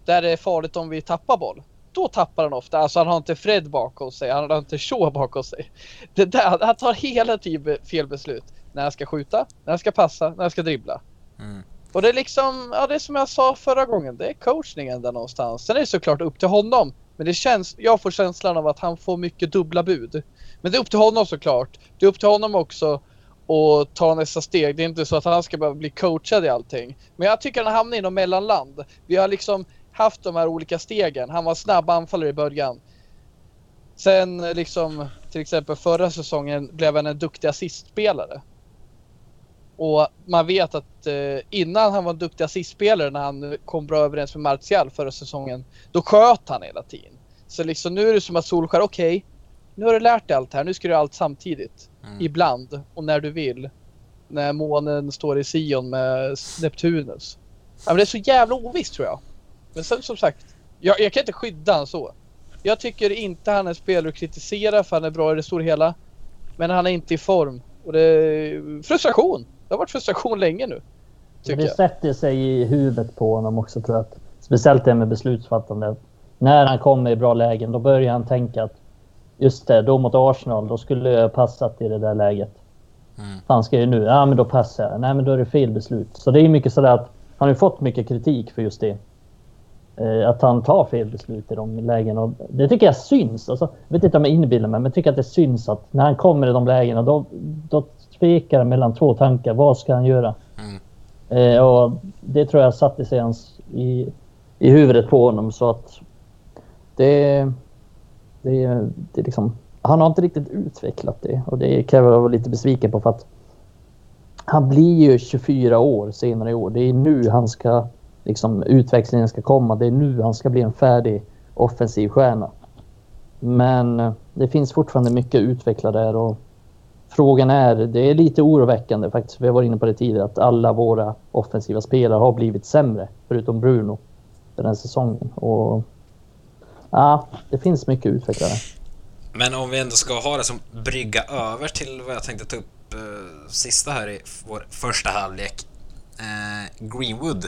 Speaker 2: Där det är farligt om vi tappar boll. Då tappar han ofta. Alltså han har inte Fred bakom sig. Han har inte Shaw bakom sig. Det där, han tar hela tiden fel beslut. När han ska skjuta, när han ska passa, när han ska dribbla. Mm. Och det är liksom, ja det är som jag sa förra gången. Det är coachningen där någonstans. Sen är det såklart upp till honom. Men det känns, jag får känslan av att han får mycket dubbla bud. Men det är upp till honom såklart. Det är upp till honom också att ta nästa steg. Det är inte så att han ska behöva bli coachad i allting. Men jag tycker han hamnar i något mellanland. Vi har liksom haft de här olika stegen. Han var snabb anfallare i början. Sen liksom till exempel förra säsongen blev han en duktig assistspelare. Och man vet att eh, innan han var en duktig assistspelare när han kom bra överens med Martial förra säsongen. Då sköt han hela tiden. Så liksom nu är det som att Solskär, okej. Okay, nu har du lärt dig allt här. Nu ska du göra allt samtidigt. Mm. Ibland och när du vill. När månen står i Sion med Neptunus. Ja, men det är så jävla ovisst tror jag. Men sen som sagt, jag, jag kan inte skydda honom så. Jag tycker inte han är spelare att kritisera för han är bra i det stora hela. Men han är inte i form. Och det är frustration. Det har varit frustration länge nu.
Speaker 3: Det jag. sätter sig i huvudet på honom också tror jag. Speciellt det med beslutsfattande. När han kommer i bra lägen då börjar han tänka att Just det, då mot Arsenal, då skulle jag passat i det där läget. Mm. Fan ska jag nu? Ja, men då passar jag. Nej, men då är det fel beslut. Så det är mycket sådär att han har fått mycket kritik för just det. Eh, att han tar fel beslut i de lägena. Och det tycker jag syns. Alltså, jag vet inte om jag inbillar mig, men jag tycker att det syns att när han kommer i de lägena, då, då tvekar mellan två tankar. Vad ska han göra? Mm. Eh, och det tror jag satte sig hans i, i huvudet på honom. Så att det det det liksom, han har inte riktigt utvecklat det och det kan jag vara lite besviken på för att han blir ju 24 år senare i år. Det är nu han ska, liksom utväxlingen ska komma. Det är nu han ska bli en färdig offensiv stjärna. Men eh, det finns fortfarande mycket att utveckla där och frågan är, det är lite oroväckande faktiskt, vi har varit inne på det tidigare, att alla våra offensiva spelare har blivit sämre, förutom Bruno, den här säsongen. Och ja, det finns mycket utvecklare.
Speaker 1: Men om vi ändå ska ha det som brygga över till vad jag tänkte ta upp eh, sista här i vår första halvlek. Eh, Greenwood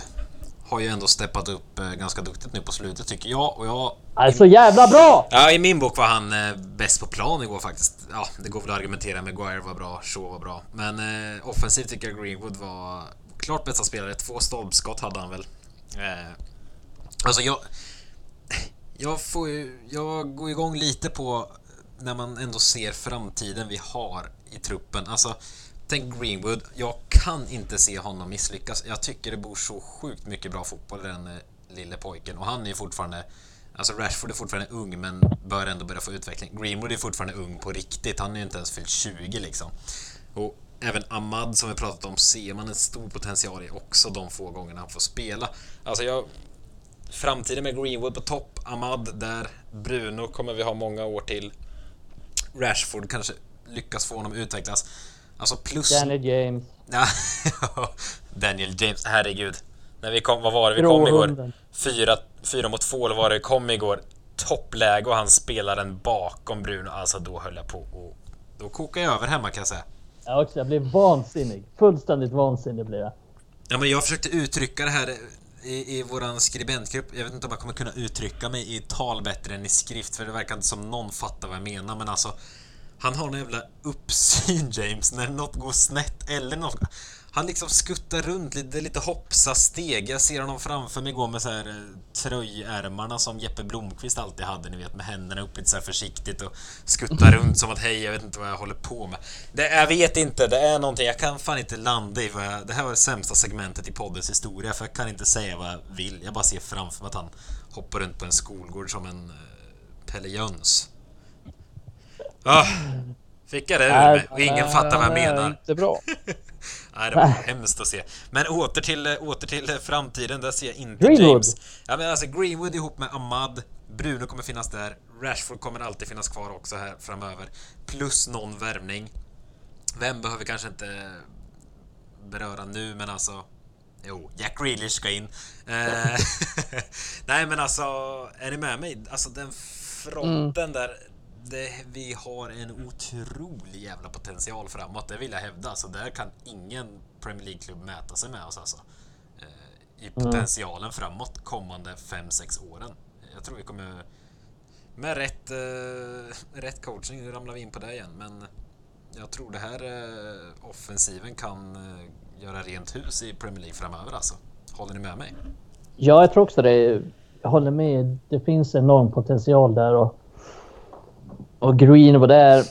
Speaker 1: har ju ändå steppat upp eh, ganska duktigt nu på slutet tycker jag och jag...
Speaker 3: Alltså jävla bra!
Speaker 1: Ja, i min bok var han eh, bäst på plan igår faktiskt. Ja, det går väl att argumentera med Guire var bra, Shaw var bra. Men eh, offensivt tycker jag Greenwood var klart bästa spelare. Två stolpskott hade han väl. Eh, alltså jag... Jag, får ju, jag går igång lite på när man ändå ser framtiden vi har i truppen. Alltså, tänk Greenwood. Jag kan inte se honom misslyckas. Jag tycker det bor så sjukt mycket bra fotboll i den eh, lille pojken och han är ju fortfarande Alltså Rashford är fortfarande ung men bör ändå börja få utveckling. Greenwood är fortfarande ung på riktigt. Han är ju inte ens fyllt 20 liksom. Och även Ahmad som vi pratat om ser man en stor potential i också de få gångerna han får spela. Alltså jag... Framtiden med Greenwood på topp, Ahmad där, Bruno kommer vi ha många år till. Rashford kanske lyckas få honom utvecklas. Alltså plus...
Speaker 3: Daniel James.
Speaker 1: Ja, Daniel James, herregud. När vi kom, vad var det vi kom igår? Fyra, fyra mot två eller vad det kom igår. Toppläge och han spelar den bakom Bruno. Alltså då höll jag på och då kokade jag över hemma kan jag säga.
Speaker 3: Jag också, jag blev vansinnig. Fullständigt vansinnig blev jag.
Speaker 1: Ja men jag försökte uttrycka det här i, i våran skribentgrupp. Jag vet inte om jag kommer kunna uttrycka mig i tal bättre än i skrift för det verkar inte som någon fattar vad jag menar men alltså han har en jävla uppsyn James när något går snett eller något han liksom skuttar runt lite, lite hoppsa steg. Jag ser honom framför mig gå med så här eh, tröjärmarna som Jeppe Blomqvist alltid hade, ni vet med händerna upp lite så här försiktigt och skutta runt som att hej, jag vet inte vad jag håller på med. Det, jag vet inte, det är någonting, jag kan fan inte landa i vad jag, Det här var det sämsta segmentet i poddens historia för jag kan inte säga vad jag vill. Jag bara ser framför mig att han hoppar runt på en skolgård som en uh, Pelle Jöns. Ah, fick jag det ur mig och ingen fattar vad jag menar.
Speaker 2: Inte bra.
Speaker 1: Nej, det var hemskt att se. Men åter till, åter till framtiden, där ser jag inte Greenwood. James. Ja, men alltså Greenwood ihop med Ahmad, Bruno kommer finnas där, Rashford kommer alltid finnas kvar också här framöver. Plus någon värvning. Vem behöver kanske inte beröra nu, men alltså... Jo, Jack Grealish ska in. Eh, nej, men alltså, är ni med mig? Alltså den fronten mm. där det, vi har en otrolig jävla potential framåt, det vill jag hävda. Så där kan ingen Premier League-klubb mäta sig med oss alltså. Eh, I mm. potentialen mm. framåt kommande 5-6 åren. Jag tror vi kommer... Med rätt, eh, rätt coaching, nu ramlar vi in på det igen, men jag tror det här eh, offensiven kan eh, göra rent hus i Premier League framöver alltså. Håller ni med mig?
Speaker 3: Ja, jag tror också det. Jag håller med. Det finns enorm potential där och och Green var där.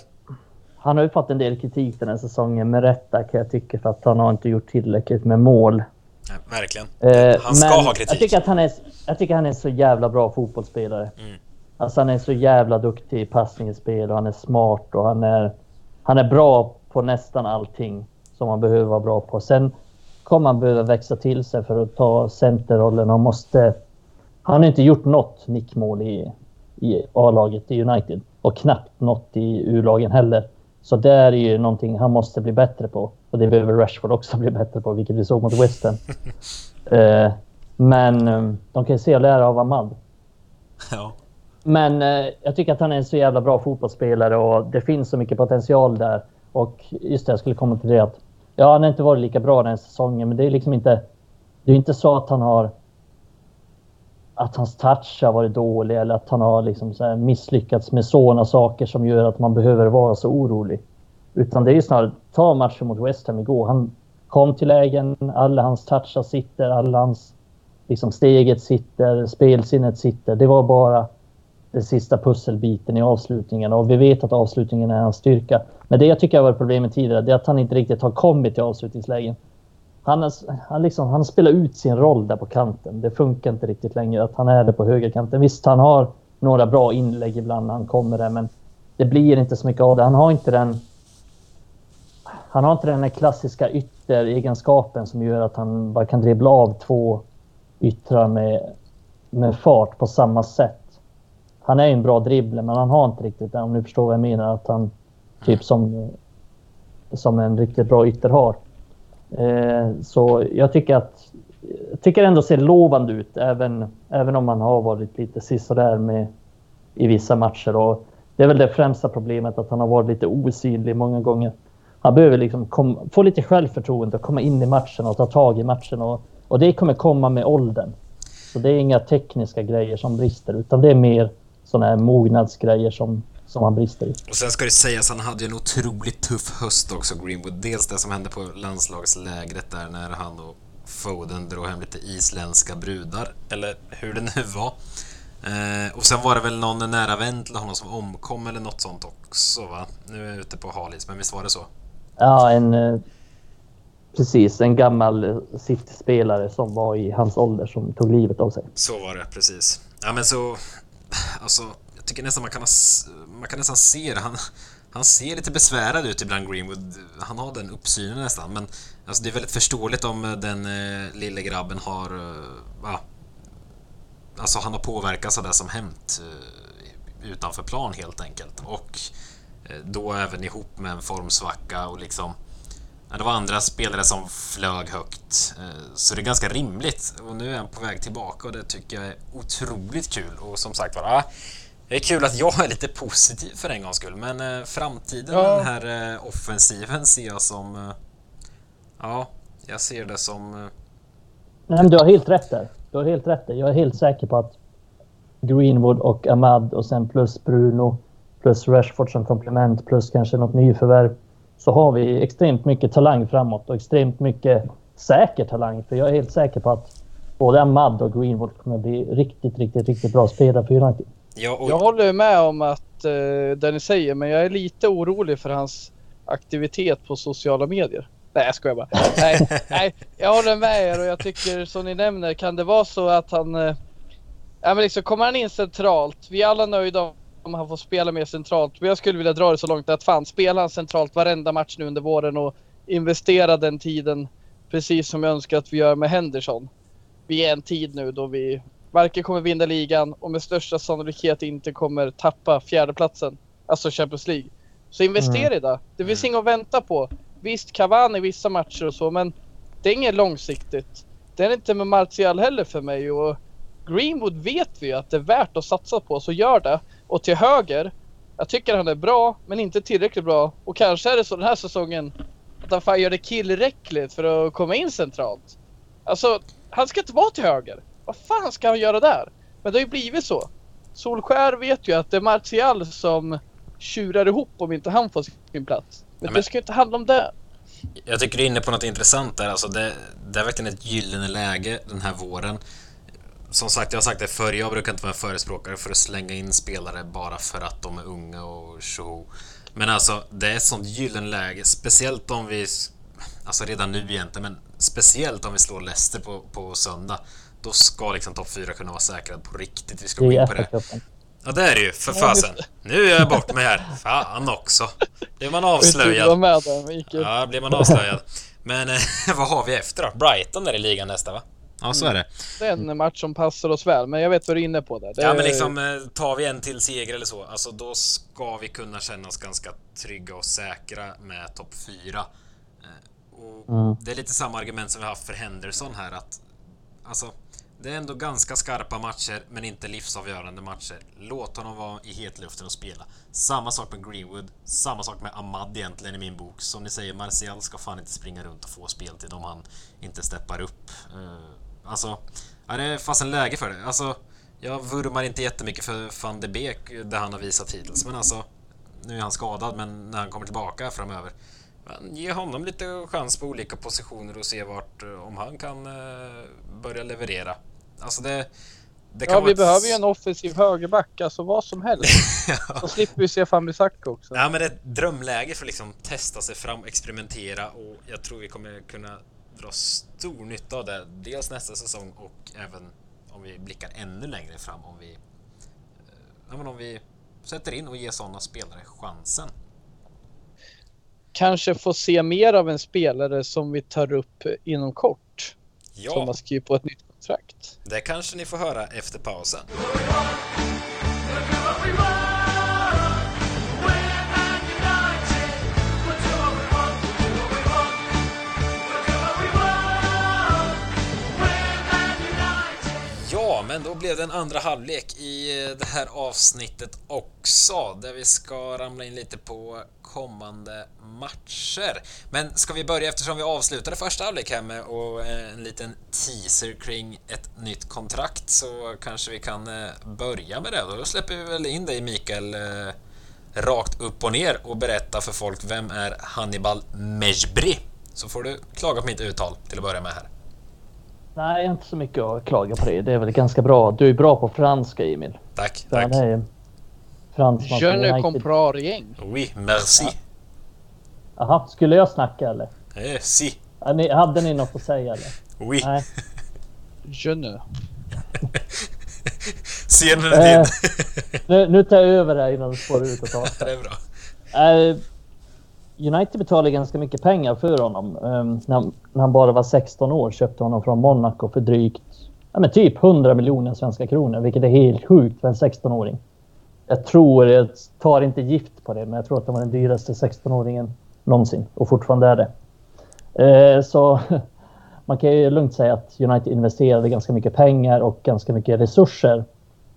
Speaker 3: Han har ju fått en del kritik den här säsongen med rätta kan jag tycka för att han har inte gjort tillräckligt med mål.
Speaker 1: Nej, verkligen. Eh, han ska ha kritik.
Speaker 3: Jag tycker att han är, jag tycker han är så jävla bra fotbollsspelare. Mm. Alltså han är så jävla duktig i passningsspel och han är smart och han är, han är bra på nästan allting som han behöver vara bra på. Sen kommer han behöva växa till sig för att ta centerrollen och måste... Han har inte gjort något nickmål i, i A-laget i United och knappt något i U-lagen heller. Så det är ju någonting han måste bli bättre på. Och det behöver Rashford också bli bättre på, vilket vi såg mot Western. eh, men eh, de kan ju se och lära av Ahmad.
Speaker 1: Ja.
Speaker 3: Men eh, jag tycker att han är en så jävla bra fotbollsspelare och det finns så mycket potential där. Och just det, jag skulle komma till det att ja, han har inte varit lika bra den här säsongen, men det är liksom inte... Det är inte så att han har att hans touch har varit dålig eller att han har liksom så misslyckats med sådana saker som gör att man behöver vara så orolig. Utan det är ju snarare, ta matchen mot West Ham igår. Han kom till lägen, alla hans touchar sitter, alla hans liksom steget sitter, spelsinnet sitter. Det var bara den sista pusselbiten i avslutningen och vi vet att avslutningen är hans styrka. Men det jag tycker har varit problemet tidigare, det är att han inte riktigt har kommit till avslutningslägen han, han, liksom, han spelar ut sin roll där på kanten. Det funkar inte riktigt längre att han är där på högerkanten. Visst, han har några bra inlägg ibland när han kommer där, men det blir inte så mycket av det. Han har inte den... Han har inte den klassiska ytteregenskapen som gör att han bara kan dribbla av två yttrar med, med fart på samma sätt. Han är en bra dribbler, men han har inte riktigt det, om ni förstår vad jag menar. Att han, typ som, som en riktigt bra ytter har. Eh, så jag tycker att jag tycker ändå ser lovande ut även, även om man har varit lite sisådär med i vissa matcher. Och det är väl det främsta problemet att han har varit lite osynlig många gånger. Han behöver liksom kom, få lite självförtroende och komma in i matchen och ta tag i matchen. Och, och det kommer komma med åldern. Så det är inga tekniska grejer som brister utan det är mer sådana här mognadsgrejer som, som han brister i.
Speaker 1: Och sen ska det sägas, han hade ju en otroligt tuff höst också, Greenwood. Dels det som hände på landslagslägret där när han och Foden drog hem lite isländska brudar, eller hur det nu var. Eh, och sen var det väl någon nära vän till honom som omkom eller något sånt också va? Nu är jag ute på halis, men visst var det så?
Speaker 3: Ja, en... Eh, precis, en gammal City-spelare som var i hans ålder som tog livet av sig.
Speaker 1: Så var det, precis. Ja men så... Alltså, tycker nästan man kan, ha, man kan nästan se det. Han, han ser lite besvärad ut ibland, Greenwood. Han har den uppsynen nästan, men alltså, det är väldigt förståeligt om eh, den eh, lille grabben har... Eh, alltså han har påverkats av det som hänt eh, utanför plan helt enkelt. Och eh, då även ihop med en formsvacka och liksom... Det var andra spelare som flög högt. Eh, så det är ganska rimligt. Och nu är han på väg tillbaka och det tycker jag är otroligt kul. Och som sagt var, det är kul att jag är lite positiv för en gångs skull. Men framtiden ja. den här offensiven ser jag som... Ja, jag ser det som...
Speaker 3: Nej, men du har helt rätt där. Du har helt rätt. Jag är helt säker på att Greenwood och Ahmad och sen plus Bruno plus Rashford som komplement plus kanske något nyförvärv så har vi extremt mycket talang framåt och extremt mycket säker talang. För jag är helt säker på att både Ahmad och Greenwood kommer bli riktigt, riktigt, riktigt bra spelare för United.
Speaker 2: Ja, och... Jag håller med om att uh, det ni säger, men jag är lite orolig för hans aktivitet på sociala medier. Nej jag skojar bara. nej, nej, jag håller med er och jag tycker som ni nämner, kan det vara så att han... Eh, ja men liksom kommer han in centralt, vi är alla nöjda om han får spela mer centralt. Men jag skulle vilja dra det så långt att fan, spela han centralt varenda match nu under våren och investera den tiden precis som jag önskar att vi gör med Henderson. Vi är en tid nu då vi varken kommer vinna ligan och med största sannolikhet inte kommer tappa fjärdeplatsen, alltså Champions League. Så investera mm. i det. Det finns mm. inget att vänta på. Visst, Cavani vissa matcher och så, men det är inget långsiktigt. Det är inte med Martial heller för mig och Greenwood vet vi att det är värt att satsa på, så gör det. Och till höger, jag tycker han är bra, men inte tillräckligt bra. Och kanske är det så den här säsongen att han fan gör det tillräckligt för att komma in centralt. Alltså, han ska inte vara till höger. Vad fan ska han göra där? Men det har ju blivit så. Solskär vet ju att det är Martial som tjurar ihop om inte han får sin plats. Men, det ska ju inte handla om det.
Speaker 1: Jag tycker du är inne på något intressant där. Alltså det, det är verkligen ett gyllene läge den här våren. Som sagt, jag har sagt det förr, jag brukar inte vara en förespråkare för att slänga in spelare bara för att de är unga och tjoho. Men alltså, det är ett sånt gyllene läge, speciellt om vi... Alltså redan nu egentligen, men speciellt om vi slår Leicester på, på söndag. Då ska liksom topp 4 kunna vara säkrad på riktigt. Vi ska gå in på det. Ja det är det ju, för fasen. Nu är jag bort mig här. Fan också. Blir man avslöjad.
Speaker 2: Med där,
Speaker 1: ja, blir man avslöjad. Men eh, vad har vi efter då? Brighton är i ligan nästa va? Ja, så är det.
Speaker 2: Det är en match som passar oss väl, men jag vet vad du är inne på där. Det
Speaker 1: ja, men liksom eh, tar vi en till seger eller så, alltså då ska vi kunna känna oss ganska trygga och säkra med topp 4. Eh, och mm. Det är lite samma argument som vi haft för Henderson här att alltså det är ändå ganska skarpa matcher, men inte livsavgörande matcher. Låt honom vara i hetluften och spela. Samma sak med Greenwood, samma sak med Ahmad egentligen i min bok. Som ni säger, Martial ska fan inte springa runt och få speltid om han inte steppar upp. Uh, alltså, ja, det är fasen läge för det. Alltså, jag vurmar inte jättemycket för van de Beek, eh, det han har visat hittills, men alltså... Nu är han skadad, men när han kommer tillbaka framöver men ge honom lite chans på olika positioner och se vart, eh, om han kan uh, börja leverera. Alltså det...
Speaker 2: det ja, vi ett... behöver ju en offensiv högerback, alltså vad som helst. ja. Så slipper vi se Fambisaka också.
Speaker 1: Ja, men det är ett drömläge för att liksom testa sig fram, experimentera och jag tror vi kommer kunna dra stor nytta av det. Dels nästa säsong och även om vi blickar ännu längre fram om vi... Eh, ja, men om vi sätter in och ger sådana spelare chansen.
Speaker 2: Kanske få se mer av en spelare som vi tar upp inom kort. Ja. Som har skrivit på ett nytt kontrakt.
Speaker 1: Det kanske ni får höra efter pausen. Men då blev det en andra halvlek i eh, det här avsnittet också, där vi ska ramla in lite på kommande matcher. Men ska vi börja eftersom vi avslutade första halvlek här med och eh, en liten teaser kring ett nytt kontrakt så kanske vi kan eh, börja med det. Då släpper vi väl in dig Mikael. Rakt upp och ner och berätta för folk vem är Hannibal Mejbri? Så får du klaga på mitt uttal till att börja med här.
Speaker 3: Nej, inte så mycket att klaga på det. Det är väl ganska bra. Du är bra på franska, Emil.
Speaker 1: Tack,
Speaker 3: För
Speaker 1: tack.
Speaker 3: är fransman.
Speaker 2: Je ne comprends rien.
Speaker 1: Oui, merci.
Speaker 3: Jaha, skulle jag snacka eller?
Speaker 1: Eh, si.
Speaker 3: Ja, ni- Hade ni något att säga eller?
Speaker 1: Oui.
Speaker 3: Nej.
Speaker 2: Je ne.
Speaker 1: Scenen är
Speaker 3: Eh.
Speaker 1: din.
Speaker 3: Nu, nu tar jag över det här innan du spårar ut och tar.
Speaker 1: det är bra.
Speaker 3: Eh, United betalade ganska mycket pengar för honom. Um, när, han, när han bara var 16 år köpte honom från Monaco för drygt ja, men typ 100 miljoner svenska kronor, vilket är helt sjukt för en 16-åring. Jag tror, jag tar inte gift på det, men jag tror att han var den dyraste 16-åringen någonsin och fortfarande är det. Uh, så man kan ju lugnt säga att United investerade ganska mycket pengar och ganska mycket resurser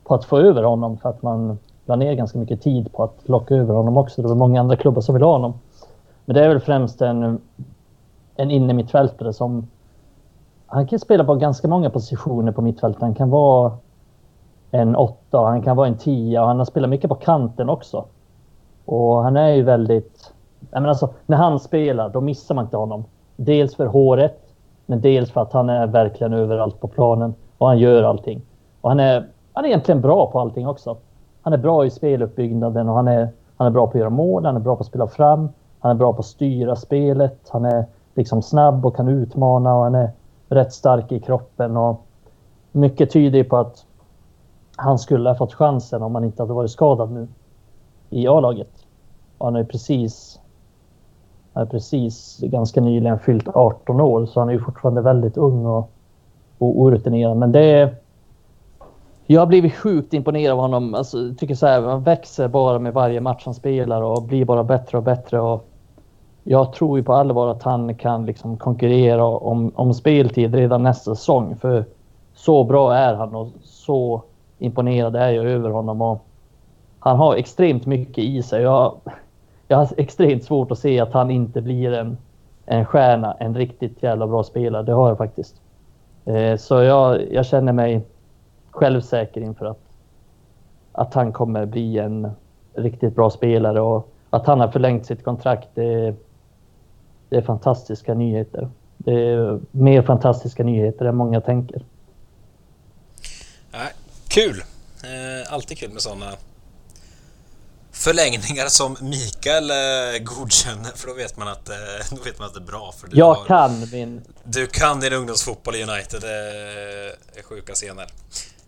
Speaker 3: på att få över honom för att man la ner ganska mycket tid på att locka över honom också. Det var många andra klubbar som ville ha honom. Men det är väl främst en, en innermittfältare som... Han kan spela på ganska många positioner på mittfältet. Han kan vara en åtta, han kan vara en tia och han har spelat mycket på kanten också. Och han är ju väldigt... Jag menar alltså, när han spelar då missar man inte honom. Dels för håret, men dels för att han är verkligen överallt på planen och han gör allting. Och han är, han är egentligen bra på allting också. Han är bra i speluppbyggnaden och han är, han är bra på att göra mål, han är bra på att spela fram, han är bra på att styra spelet, han är liksom snabb och kan utmana och han är rätt stark i kroppen. Och mycket tyder på att han skulle ha fått chansen om han inte hade varit skadad nu i A-laget. Han är precis han är precis ganska nyligen fyllt 18 år så han är fortfarande väldigt ung och, och orutinerad. Men det är... Jag har blivit sjukt imponerad av honom. Alltså, jag tycker så här, han växer bara med varje match han spelar och blir bara bättre och bättre. Och jag tror ju på allvar att han kan liksom konkurrera om, om speltid redan nästa säsong. För så bra är han och så imponerad är jag över honom. Och han har extremt mycket i sig. Jag, jag har extremt svårt att se att han inte blir en, en stjärna, en riktigt jävla bra spelare. Det har jag faktiskt. Eh, så jag, jag känner mig självsäker inför att, att han kommer bli en riktigt bra spelare och att han har förlängt sitt kontrakt. Det, det är fantastiska nyheter. Det är mer fantastiska nyheter än många tänker.
Speaker 1: Nej, kul! Eh, alltid kul med sådana förlängningar som Mikael eh, godkänner för då vet man att, eh, då vet man att det är bra. För du,
Speaker 3: Jag
Speaker 1: har,
Speaker 3: kan min...
Speaker 1: du kan din ungdomsfotboll i United, det är sjuka scener.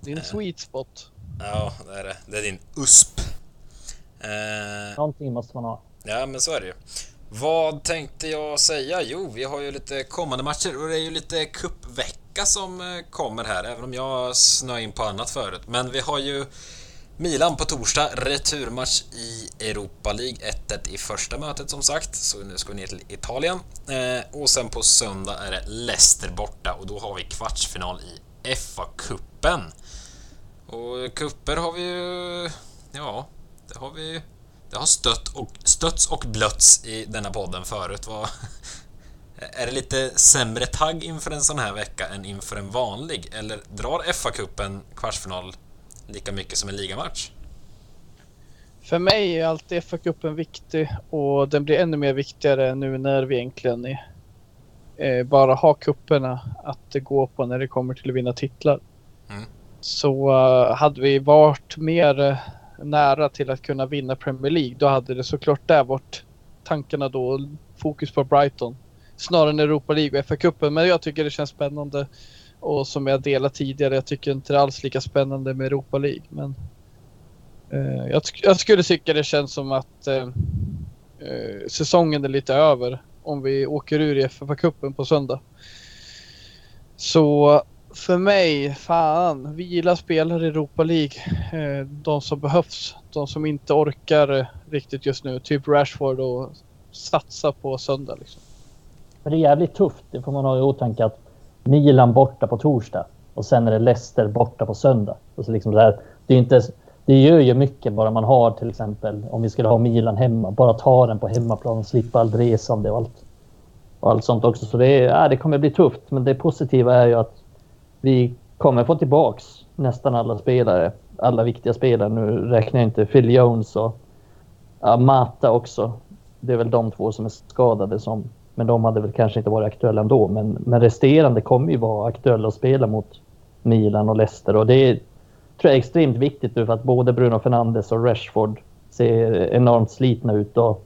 Speaker 2: Din sweet spot.
Speaker 1: Ja, det är det. Det är din USP. Eh,
Speaker 3: Någonting måste man ha.
Speaker 1: Ja, men så är det ju. Vad tänkte jag säga? Jo, vi har ju lite kommande matcher och det är ju lite kuppvecka som eh, kommer här, även om jag snöade in på annat förut. Men vi har ju Milan på torsdag, returmatch i Europa League, 1-1 i första mötet som sagt, så nu ska vi ner till Italien. Eh, och sen på söndag är det Leicester borta och då har vi kvartsfinal i FA-cupen. Och kupper har vi ju... Ja, det har vi det har stött och, stötts och blötts i denna podden förut. Vad, är det lite sämre tagg inför en sån här vecka än inför en vanlig? Eller drar FA-cupen kvartsfinal lika mycket som en ligamatch?
Speaker 2: För mig är alltid FA-cupen viktig och den blir ännu mer viktigare nu när vi egentligen är, eh, bara har kupperna att gå på när det kommer till att vinna titlar.
Speaker 1: Mm.
Speaker 2: Så eh, hade vi varit mer eh, nära till att kunna vinna Premier League då hade det såklart där varit tankarna då fokus på Brighton snarare än Europa League och FA-cupen. Men jag tycker det känns spännande och som jag delat tidigare, jag tycker inte det är alls lika spännande med Europa League. Men eh, jag, jag skulle tycka det känns som att eh, eh, säsongen är lite över om vi åker ur i FA-cupen på söndag. Så för mig, fan, vila spelare i Europa League. Eh, de som behövs. De som inte orkar riktigt just nu. Typ Rashford och satsa på söndag. Liksom.
Speaker 3: Men det är jävligt tufft. Det får man ha i åtanke att Milan borta på torsdag och sen är det Leicester borta på söndag. Och så liksom så här, det, är inte, det gör ju mycket bara man har till exempel om vi skulle ha Milan hemma. Bara ta den på hemmaplan och slippa allt resande och allt, och allt sånt också. Så det, är, ja, det kommer bli tufft. Men det positiva är ju att vi kommer få tillbaks nästan alla spelare. Alla viktiga spelare. Nu räknar jag inte Phil Jones och Ja, Mata också. Det är väl de två som är skadade som... Men de hade väl kanske inte varit aktuella ändå. Men, men resterande kommer ju vara aktuella att spela mot Milan och Leicester. Och det är, tror jag är extremt viktigt nu för att både Bruno Fernandes och Rashford ser enormt slitna ut. Och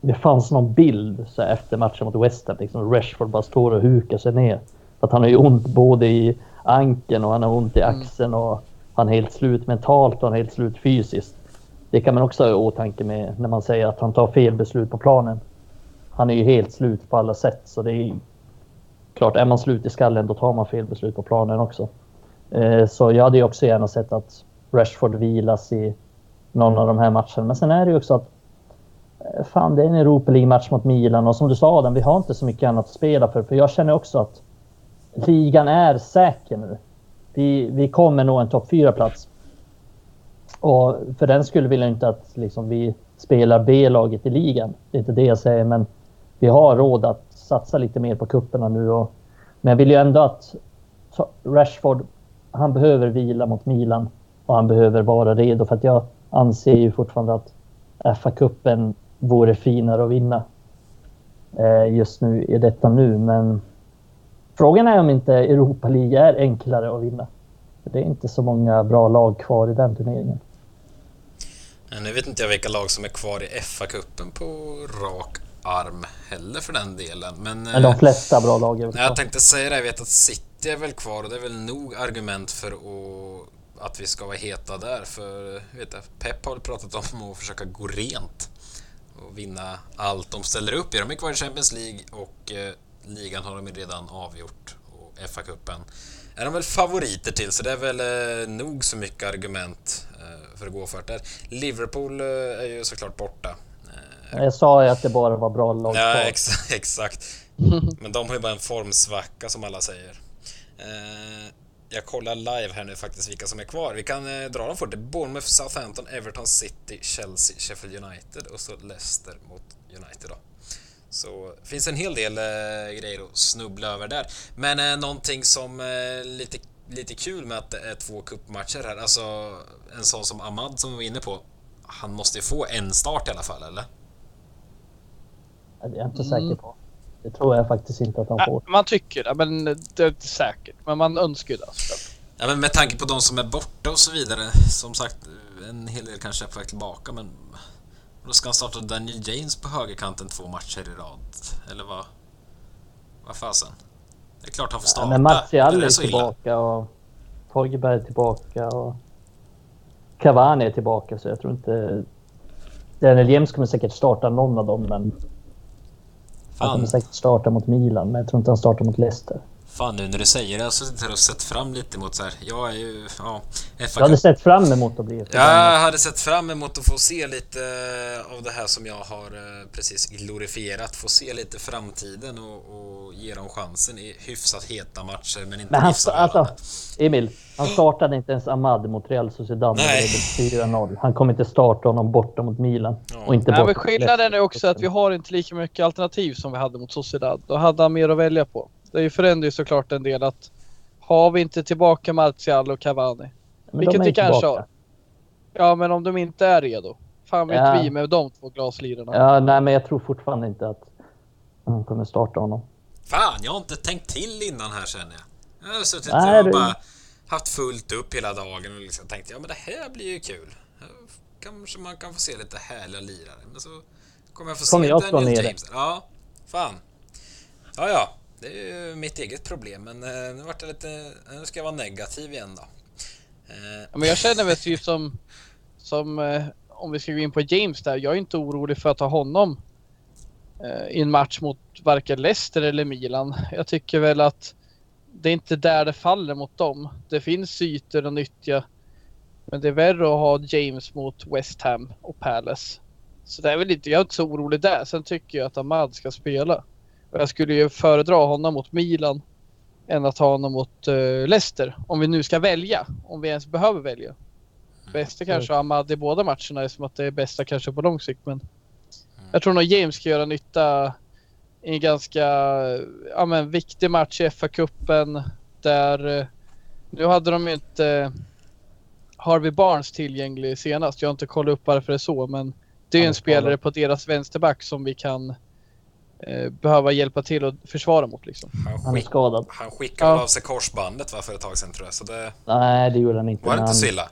Speaker 3: det fanns någon bild så efter matchen mot West Ham. Liksom Rashford bara står och hukar sig ner. Att han har ju ont både i ankeln och han har ont i mm. axeln. Och han är helt slut mentalt och han är helt slut fysiskt. Det kan man också ha i åtanke med när man säger att han tar fel beslut på planen. Han är ju helt slut på alla sätt så det är klart, är man slut i skallen då tar man fel beslut på planen också. Eh, så jag hade ju också gärna sett att Rashford vilas i någon av de här matcherna. Men sen är det ju också att eh, fan, det är en Europa League-match mot Milan och som du sa Adam, vi har inte så mycket annat att spela för. För jag känner också att ligan är säker nu. Vi, vi kommer nå en topp fyra-plats. Och för den skulle vill jag inte att liksom, vi spelar B-laget i ligan. Det är inte det jag säger, men vi har råd att satsa lite mer på kupperna nu. Och, men jag vill ju ändå att Rashford, han behöver vila mot Milan och han behöver vara redo för att jag anser ju fortfarande att FA-cupen vore finare att vinna eh, just nu i detta nu. Men frågan är om inte Europa League är enklare att vinna. Det är inte så många bra lag kvar i den turneringen.
Speaker 1: Nu vet inte jag vilka lag som är kvar i FA-cupen på rak arm heller för den delen. Men,
Speaker 3: men de eh, flesta bra lag är
Speaker 1: väl Jag tänkte säga det, jag vet att City är väl kvar och det är väl nog argument för att, vi ska vara heta där. För vet jag, Pep har pratat om att försöka gå rent och vinna allt de ställer upp i. De är kvar i Champions League och eh, ligan har de redan avgjort och FA-cupen är de väl favoriter till så det är väl eh, nog så mycket argument eh, för att gå för det. Liverpool eh, är ju såklart borta
Speaker 3: jag sa ju att det bara var bra lag
Speaker 1: Ja, ex exakt. Men de har ju bara en formsvacka som alla säger. Eh, jag kollar live här nu faktiskt vilka som är kvar. Vi kan eh, dra dem fort. Det är Bournemouth, Southampton, Everton City, Chelsea, Sheffield United och så Leicester mot United då. Så det finns en hel del eh, grejer att snubbla över där. Men eh, någonting som eh, lite, lite kul med att det är två kuppmatcher här. Alltså en sån som Ahmad som vi var inne på. Han måste ju få en start i alla fall, eller?
Speaker 3: Det är jag inte säker mm. på. Det tror jag faktiskt inte att han får.
Speaker 2: Man tycker det, men det är inte säkert. Men man önskar ju det.
Speaker 1: Ja, men med tanke på de som är borta och så vidare. Som sagt, en hel del kanske är på väg tillbaka, men då ska han starta Daniel James på högerkanten två matcher i rad. Eller vad? Vad fasen? Det är klart han får starta. Ja,
Speaker 3: men Martial är, är tillbaka och Torgeberg är tillbaka och Cavani är tillbaka så jag tror inte... Daniel James kommer säkert starta någon av dem men han kommer säkert starta mot Milan, men jag tror inte han startar mot Leicester.
Speaker 1: Fan nu när du säger det, jag har suttit här och sett fram lite mot så här. Jag är ju... Ja,
Speaker 3: FA du hade sett fram emot att bli
Speaker 1: ett Jag hade sett fram emot att få se lite av det här som jag har eh, precis glorifierat. Få se lite framtiden och, och ge dem chansen i hyfsat heta matcher, men inte men
Speaker 3: han, alltså, Emil, han startade inte ens Ahmad mot Real Sociedad
Speaker 1: Nej.
Speaker 3: 4-0. Han kommer inte starta honom borta mot Milan. Ja. Och inte
Speaker 2: Nej, men skillnaden är också att vi har inte lika mycket alternativ som vi hade mot Sociedad. Då hade han mer att välja på. Det förändrar ju såklart en del att har vi inte tillbaka Martial och Cavani, men vilket vi kanske har. Ja, men om de inte är redo. Fan vet ja. vi med de två glaslirarna.
Speaker 3: Ja, nej, men jag tror fortfarande inte att de kommer starta honom.
Speaker 1: Fan, jag har inte tänkt till innan här känner jag. Jag har suttit nej, och bara haft fullt upp hela dagen och liksom tänkt ja men det här blir ju kul. Kanske man kan få se lite härliga lirare. Men så kommer jag få kommer se jag Daniel James. Ja, fan. Ja, ja. Det är ju mitt eget problem, men eh, nu vart jag lite... Nu ska jag vara negativ igen då.
Speaker 2: Eh, ja, men jag känner mig typ som... Som... Eh, om vi ska gå in på James där. Jag är inte orolig för att ha honom eh, i en match mot varken Leicester eller Milan. Jag tycker väl att det är inte där det faller mot dem. Det finns ytor att nyttja. Men det är värre att ha James mot West Ham och Palace. Så det är väl inte, jag är inte så orolig där. Sen tycker jag att Ahmad ska spela. Jag skulle ju föredra honom mot Milan än att ha honom mot uh, Leicester. Om vi nu ska välja. Om vi ens behöver välja. Bästa kanske Ahmad i båda matcherna eftersom att det är bästa kanske på lång sikt. Men jag tror nog James ska göra nytta i en ganska ja, men, viktig match i FA-cupen. Där uh, nu hade de ju inte uh, Harvey Barnes tillgänglig senast. Jag har inte kollat upp varför det är så men Det är ju en spelare på deras vänsterback som vi kan eh, behöva hjälpa till att försvara mot liksom.
Speaker 3: Han är skadad.
Speaker 1: Han skickade ja. av sig korsbandet va, för ett tag sedan tror jag. Så det...
Speaker 3: Nej, det gjorde han inte.
Speaker 1: Var det inte så illa?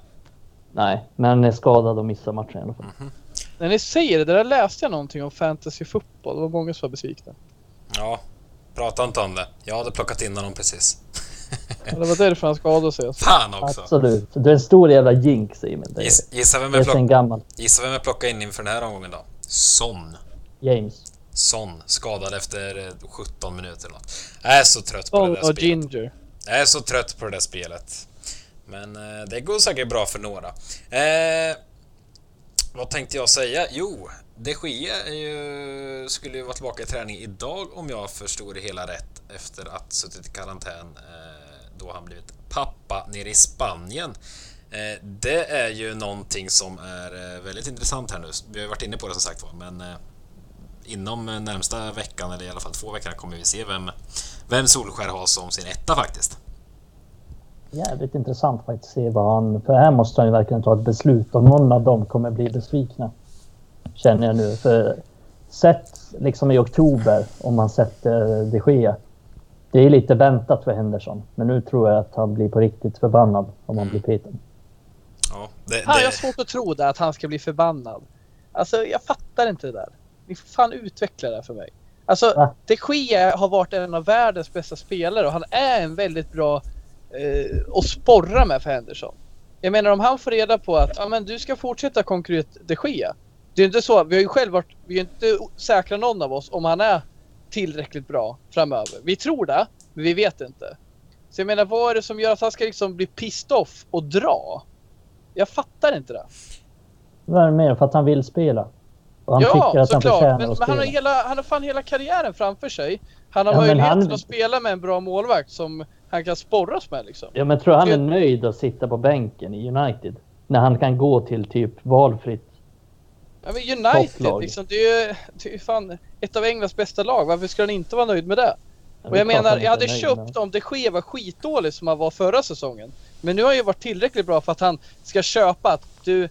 Speaker 3: Nej, men han är skadad och missar matchen i alla fall. Mm -hmm.
Speaker 2: När ni säger det, där läste jag någonting om fantasy fotboll. Det var många som var besvikna.
Speaker 1: Ja, prata inte om det. Jag hade plockat in honom precis.
Speaker 2: det var därför han skadade sig.
Speaker 1: Alltså. Fan också!
Speaker 3: Absolut. Du är en stor jävla jinx, Emil.
Speaker 1: Giss, gissa, vem jag plock... gissa vem jag plockade in inför den här omgången då? Son.
Speaker 3: James.
Speaker 1: Son, skadad efter 17 eh, minuter eller något. Jag är så trött på Son det där
Speaker 2: och spelet. Ginger.
Speaker 1: Jag är så trött på det där spelet. Men eh, det går säkert bra för några. Eh, vad tänkte jag säga? Jo, de Gia ju, skulle ju vara tillbaka i träning idag om jag förstod det hela rätt efter att suttit i karantän eh, då han blivit pappa nere i Spanien. Eh, det är ju någonting som är eh, väldigt intressant här nu. Vi har varit inne på det som sagt var, men inom närmsta veckan, eller i alla fall två veckor, kommer vi se vem, vem Solskär har som sin etta faktiskt.
Speaker 3: Jävligt intressant faktiskt att se vad han... För här måste han ju verkligen ta ett beslut om någon av dem kommer bli besvikna. Känner jag nu. För sett liksom i oktober, om man sätter de Gea. Det är lite väntat för Henderson. Men nu tror jag att han blir på riktigt förbannad om han blir petad.
Speaker 1: Ja, det, det...
Speaker 2: jag har svårt att tro det, att han ska bli förbannad. Alltså, jag fattar inte det där. Ni får fan utveckla det för mig. Alltså, ja. de Gea har varit en av världens bästa spelare och han är en väldigt bra eh, och sporra med för Henderson. Jag menar om han får reda på att ja, men du ska fortsätta konkurrera de Gea. Det är inte så, vi har ju själv varit, vi är inte säkra någon av oss om han är tillräckligt bra framöver. Vi tror det, men vi vet inte. Så jag menar vad är det som gör att han ska liksom bli pissed off och dra? Jag fattar inte det.
Speaker 3: Vad är det mer? För att han vill spela? Och han ja, tycker att han förtjänar men, att
Speaker 2: men han har, hela, han har fan hela karriären framför sig. Han har ja, möjligheten han... att spela med en bra målvakt som han kan sporras med liksom.
Speaker 3: Ja men tror han är nöjd att sitta på bänken i United? När han kan gå till typ valfritt
Speaker 2: Ja men United liksom, det är ju det är fan ett av Englands bästa lag. Varför skulle han inte vara nöjd med det? och jag menar, jag hade köpt om det sker var skitdålig som han var förra säsongen. Men nu har han ju varit tillräckligt bra för att han ska köpa att du,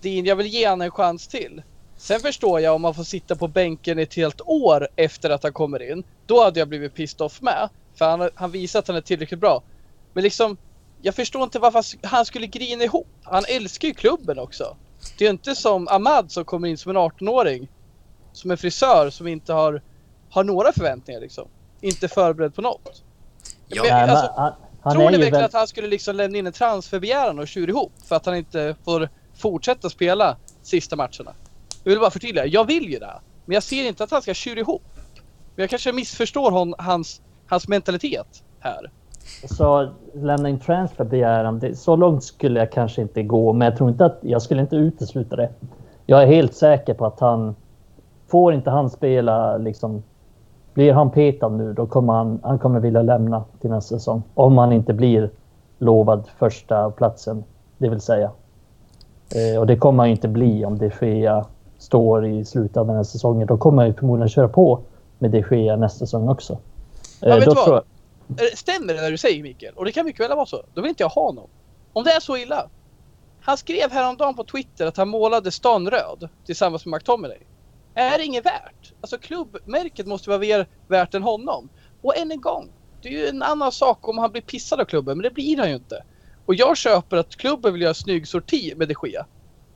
Speaker 2: din, jag vill ge honom en chans till. Sen förstår jag om man får sitta på bänken ett helt år efter att han kommer in. Då hade jag blivit pissed off med. För han, han visar att han är tillräckligt bra. Men liksom, jag förstår inte varför han skulle grina ihop. Han älskar ju klubben också. Det är ju inte som Ahmad som kommer in som en 18-åring. Som en frisör som inte har, har några förväntningar liksom. Inte förberedd på något. Ja, men, alltså, han, han tror ni verkligen väl... att han skulle liksom lämna in en transferbegäran och tjura ihop för att han inte får fortsätta spela sista matcherna? Jag vill bara förtydliga, jag vill ju det. Men jag ser inte att han ska tjura ihop. Men jag kanske missförstår hon, hans hans mentalitet här.
Speaker 3: Så lämna in transfer transferbegäran, så långt skulle jag kanske inte gå, men jag tror inte att jag skulle inte utesluta det. Jag är helt säker på att han får inte han spela liksom. Blir han petad nu, då kommer han, han kommer vilja lämna till nästa säsong. Om han inte blir lovad första platsen, det vill säga. Eh, och det kommer han inte bli om det sker står i slutet av den här säsongen. Då kommer han förmodligen köra på med De Gea nästa säsong också.
Speaker 2: Ja, vet du vad? Jag... Stämmer det när du säger Mikael? Och det kan mycket väl vara så. Då vill inte jag ha någon. Om det är så illa. Han skrev häromdagen på Twitter att han målade stan röd tillsammans med McTominay. Är det inget värt? Alltså klubbmärket måste vara mer värt än honom. Och än en gång, det är ju en annan sak om han blir pissad av klubben, men det blir han ju inte. Och jag köper att klubben vill göra snygg sorti med de Gea.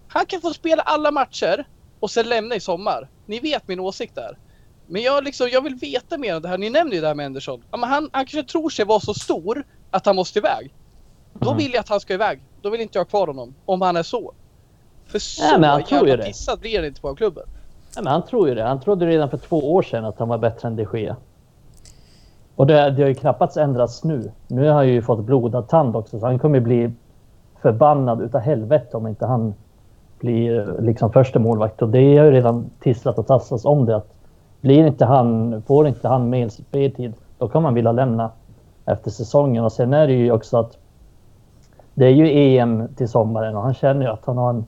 Speaker 2: Han kan få spela alla matcher och sen lämna i sommar. Ni vet min åsikt där. Men jag, liksom, jag vill veta mer om det här. Ni nämnde ju det här med Andersson. Ja, men han, han kanske tror sig vara så stor att han måste iväg. Då mm. vill jag att han ska iväg. Då vill inte jag ha kvar honom. Om han är så. För så ja, men han tror jävla pissad blir han inte på klubben.
Speaker 3: Ja, men han tror ju det. Han trodde redan för två år sedan att han var bättre än de Gea. Och det, det har ju knappast ändrats nu. Nu har han ju fått blodad tand också, så han kommer bli förbannad utav helvete om inte han blir liksom första målvakt. Och det har ju redan tisslat och tassats om det. Att blir inte han, får inte han mer speltid, då kan man vilja lämna efter säsongen. Och sen är det ju också att det är ju EM till sommaren och han känner ju att han har en...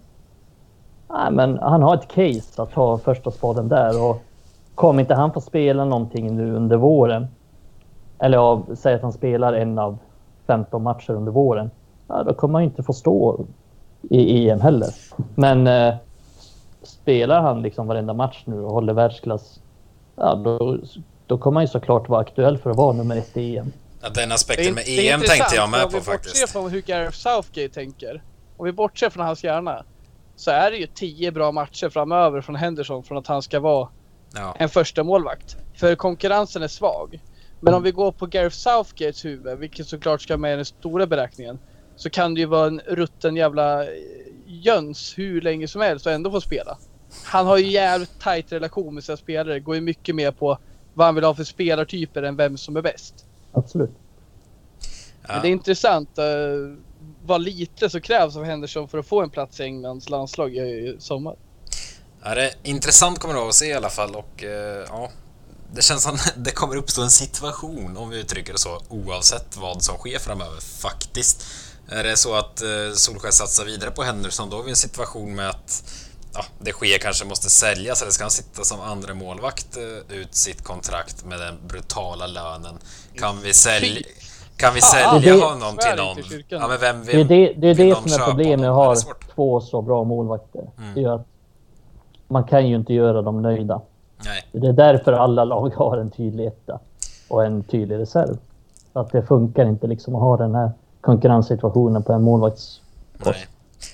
Speaker 3: Nej, men han har ett case att ta första spaden där och kommer inte han få spela någonting nu under våren, eller av, säg att han spelar en av 15 matcher under våren, ja, då kommer han inte få stå i EM heller. Men eh, spelar han liksom varenda match nu och håller världsklass, ja då, då kommer han ju såklart vara aktuell för att vara nummer ett i EM.
Speaker 1: Ja, den aspekten med EM tänkte jag med på faktiskt. Om vi
Speaker 2: bortser från hur Gareth Southgate tänker, om vi bortser från hans hjärna, så är det ju tio bra matcher framöver från Henderson från att han ska vara ja. en första målvakt. För konkurrensen är svag. Men om vi går på Gareth Southgates huvud, vilket såklart ska med i den stora beräkningen, så kan det ju vara en rutten jävla eh, jöns hur länge som helst och ändå få spela. Han har ju jävligt tight relation med sina spelare, går ju mycket mer på vad han vill ha för spelartyper än vem som är bäst.
Speaker 3: Absolut.
Speaker 2: Ja. Men det är intressant uh, vad lite så krävs av Henderson för att få en plats i Englands landslag i sommar.
Speaker 1: Ja, det är intressant kommer det att se i alla fall och uh, ja, det känns som det kommer uppstå en situation, om vi uttrycker det så, oavsett vad som sker framöver faktiskt. Är det så att uh, Solskjaer satsar vidare på Henderson, då har vi en situation med att ja, det sker kanske måste säljas eller ska han sitta som andra målvakt ut sitt kontrakt med den brutala lönen? Kan vi sälja... Kan vi sälja ah, honom till någon? Ja, men vem
Speaker 3: vill, det är det, det, är det som är problemet med att ha två så bra målvakter. Mm. Det är att man kan ju inte göra dem nöjda.
Speaker 1: Nej.
Speaker 3: Det är därför alla lag har en tydlig etta och en tydlig reserv. Så att det funkar inte liksom att ha den här konkurrenssituationen på en målvaktspost. Nej.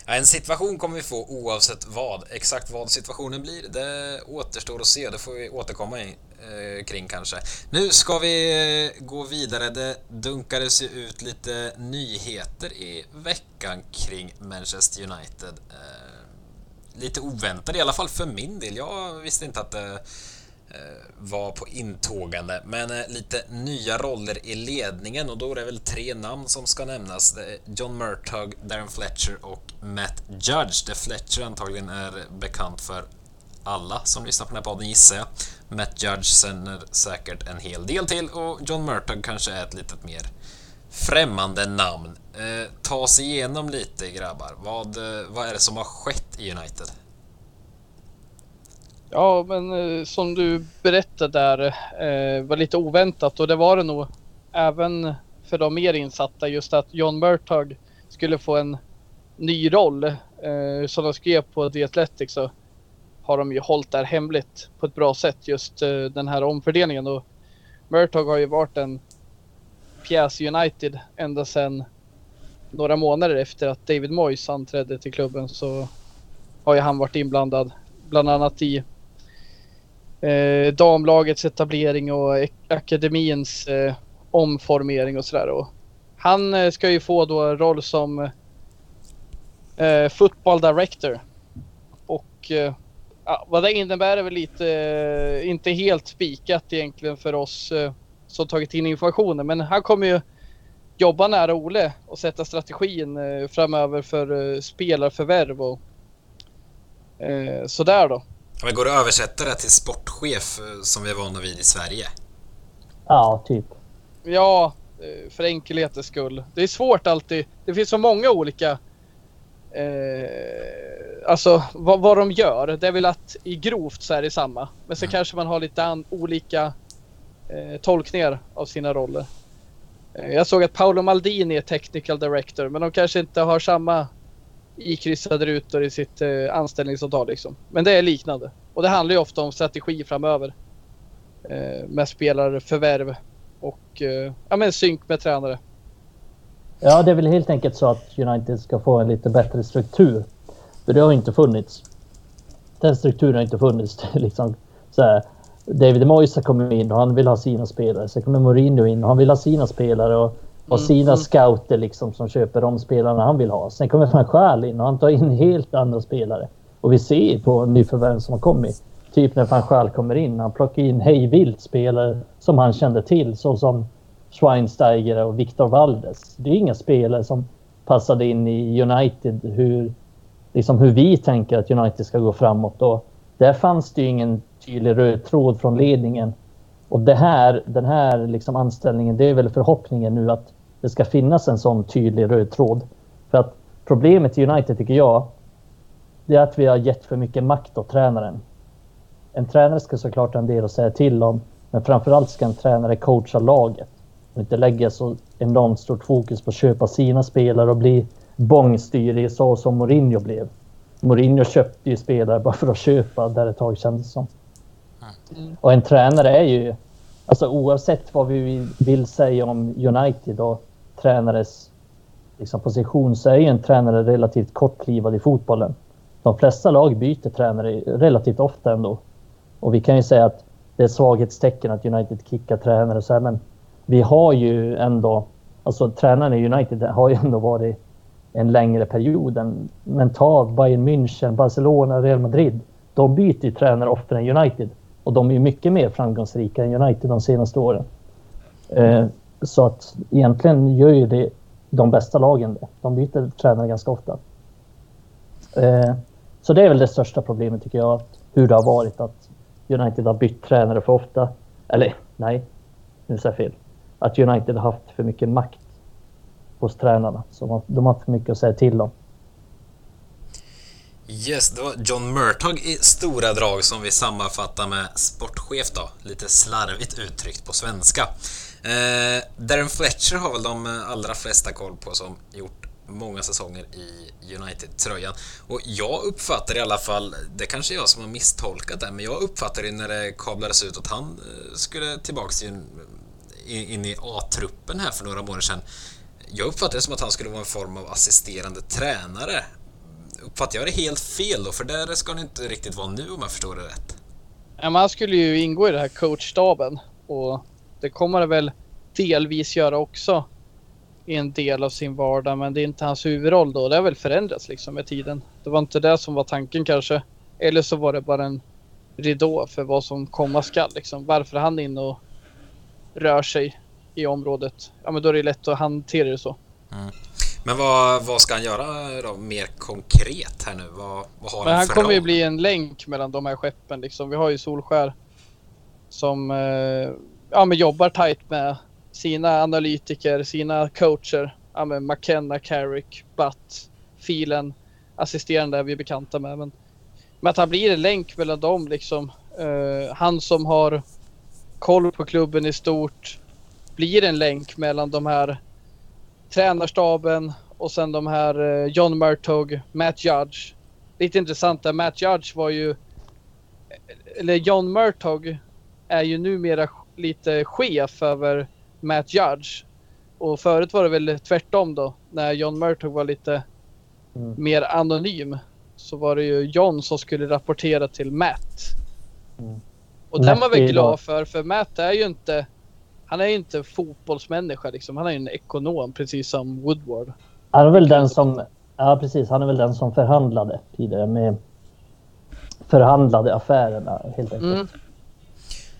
Speaker 1: En situation kommer vi få oavsett vad. Exakt vad situationen blir, det återstår att se. Det får vi återkomma i, eh, kring kanske. Nu ska vi eh, gå vidare. Det dunkades ju ut lite nyheter i veckan kring Manchester United. Eh, lite oväntade i alla fall för min del. Jag visste inte att det Eh, Eh, var på intågande. Men eh, lite nya roller i ledningen och då är det väl tre namn som ska nämnas. John Murtaugh, Darren Fletcher och Matt Judge. Där Fletcher antagligen är bekant för alla som lyssnar på den här podden gissar jag. Matt Judge sänder säkert en hel del till och John Murtaugh kanske är ett litet mer främmande namn. Eh, ta oss igenom lite grabbar. Vad, eh, vad är det som har skett i United?
Speaker 2: Ja, men eh, som du berättade där eh, var lite oväntat och det var det nog även för de mer insatta just att John Murtag skulle få en ny roll. Eh, som de skrev på The Athletic så har de ju hållit det här hemligt på ett bra sätt just eh, den här omfördelningen och Murtag har ju varit en pjäs i United ända sedan några månader efter att David Moyes anträdde till klubben så har ju han varit inblandad bland annat i eh, damlagets etablering och akademins eh, omformering och sådär. Han eh, ska ju få då roll som eh, football director. Och eh, ja, vad det innebär är väl lite, eh, inte helt spikat egentligen för oss eh, som tagit in informationen. Men han kommer ju jobba nära Ole och sätta strategin eh, framöver för eh, spelarförvärv och eh, sådär då.
Speaker 1: Men går det att översätta det till sportchef eh, som vi är vana vid i Sverige?
Speaker 3: Ja, typ.
Speaker 2: Ja, eh, för enkelhetens skull. Det är svårt alltid. Det finns så många olika eh, alltså vad, vad de gör. Det är väl att i grovt så är det samma. Men så mm. kanske man har lite an, olika eh, tolkningar av sina roller. Eh, jag såg att Paolo Maldini är technical director men de kanske inte har samma ikryssade rutor i sitt eh, anställningsavtal liksom. Men det är liknande. Och det handlar ju ofta om strategi framöver. Eh, med spelarförvärv och eh, ja, men synk med tränare.
Speaker 3: Ja, det är väl helt enkelt så att United ska få en lite bättre struktur. För det har inte funnits. Den strukturen har inte funnits. liksom, så här, David Moyes har kommit in och han vill ha sina spelare. Sen kommer Mourinho in och han vill ha sina spelare. Och och mm, sina mm. scouter liksom som köper de spelarna han vill ha. Sen kommer van Schaal in och han tar in helt andra spelare. Och vi ser på nyförvärv som har kommit. Typ när van Schaal kommer in. Han plockar in hejvilt spelare som han kände till. Såsom Schweinsteiger och Victor Valdes. Det är inga spelare som passade in i United. Hur, liksom hur vi tänker att United ska gå framåt. Och där fanns det ju ingen tydlig röd tråd från ledningen och det här, den här liksom anställningen, det är väl förhoppningen nu att det ska finnas en sån tydlig röd tråd. För att problemet i United tycker jag, det är att vi har gett för mycket makt åt tränaren. En tränare ska såklart ha en del att säga till om, men framförallt ska en tränare coacha laget och inte lägga så enormt stort fokus på att köpa sina spelare och bli bångstyrig så som Mourinho blev. Mourinho köpte ju spelare bara för att köpa där ett tag kändes som. Mm. Och en tränare är ju... Alltså oavsett vad vi vill säga om United och tränares liksom, position så är ju en tränare relativt kortlivad i fotbollen. De flesta lag byter tränare relativt ofta ändå. Och vi kan ju säga att det är svaghetstecken att United kickar tränare så här, men vi har ju ändå... Alltså tränarna i United har ju ändå varit en längre period. Än, men ta Bayern München, Barcelona, Real Madrid. De byter ju tränare oftare än United. Och de är ju mycket mer framgångsrika än United de senaste åren. Eh, så att egentligen gör ju det de bästa lagen det. De byter tränare ganska ofta. Eh, så det är väl det största problemet tycker jag. Hur det har varit att United har bytt tränare för ofta. Eller nej, nu säger jag fel. Att United har haft för mycket makt hos tränarna. Så de har haft för mycket att säga till om.
Speaker 1: Yes, det var John Murtag i stora drag som vi sammanfattar med sportchef då. Lite slarvigt uttryckt på svenska. Eh, Darren Fletcher har väl de allra flesta koll på som gjort många säsonger i United-tröjan. Och jag uppfattar i alla fall, det kanske är jag som har misstolkat det, men jag uppfattar när det kablades ut att han eh, skulle tillbaks in, in i A-truppen här för några månader sedan. Jag uppfattade det som att han skulle vara en form av assisterande tränare. Uppfattar jag det helt fel då? För där ska han inte riktigt vara nu om jag förstår det rätt.
Speaker 2: Ja, man skulle ju ingå i den här coachstaben och det kommer det väl delvis göra också i en del av sin vardag men det är inte hans huvudroll då. Det har väl förändrats liksom med tiden. Det var inte det som var tanken kanske. Eller så var det bara en ridå för vad som komma skall liksom. Varför han är inne och rör sig i området. Ja men då är det lätt att hantera det så. Mm.
Speaker 1: Men vad, vad ska han göra då mer konkret här nu? Vad, vad har
Speaker 2: men han, han kommer ju bli en länk mellan de här skeppen liksom. Vi har ju Solskär som eh, ja, men jobbar tajt med sina analytiker, sina coacher. Ja, men McKenna, Carrick, Butt, Filen, assisterande är vi bekanta med. Men, men att han blir en länk mellan dem liksom. Uh, han som har koll på klubben i stort blir en länk mellan de här tränarstaben och sen de här uh, John Murtog, Matt Judge. Lite intressant där, Matt Judge var ju eller John Murtog är ju numera lite chef över Matt Judge. Och förut var det väl tvärtom då. När John Murtog var lite mm. mer anonym. Så var det ju John som skulle rapportera till Matt. Mm. Och den var vi glad för. För Matt är ju inte... Han är ju inte fotbollsmänniska liksom. Han är ju en ekonom precis som Woodward.
Speaker 3: Han är väl den som... Ja precis. Han är väl den som förhandlade tidigare med... Förhandlade affärerna helt enkelt. Mm.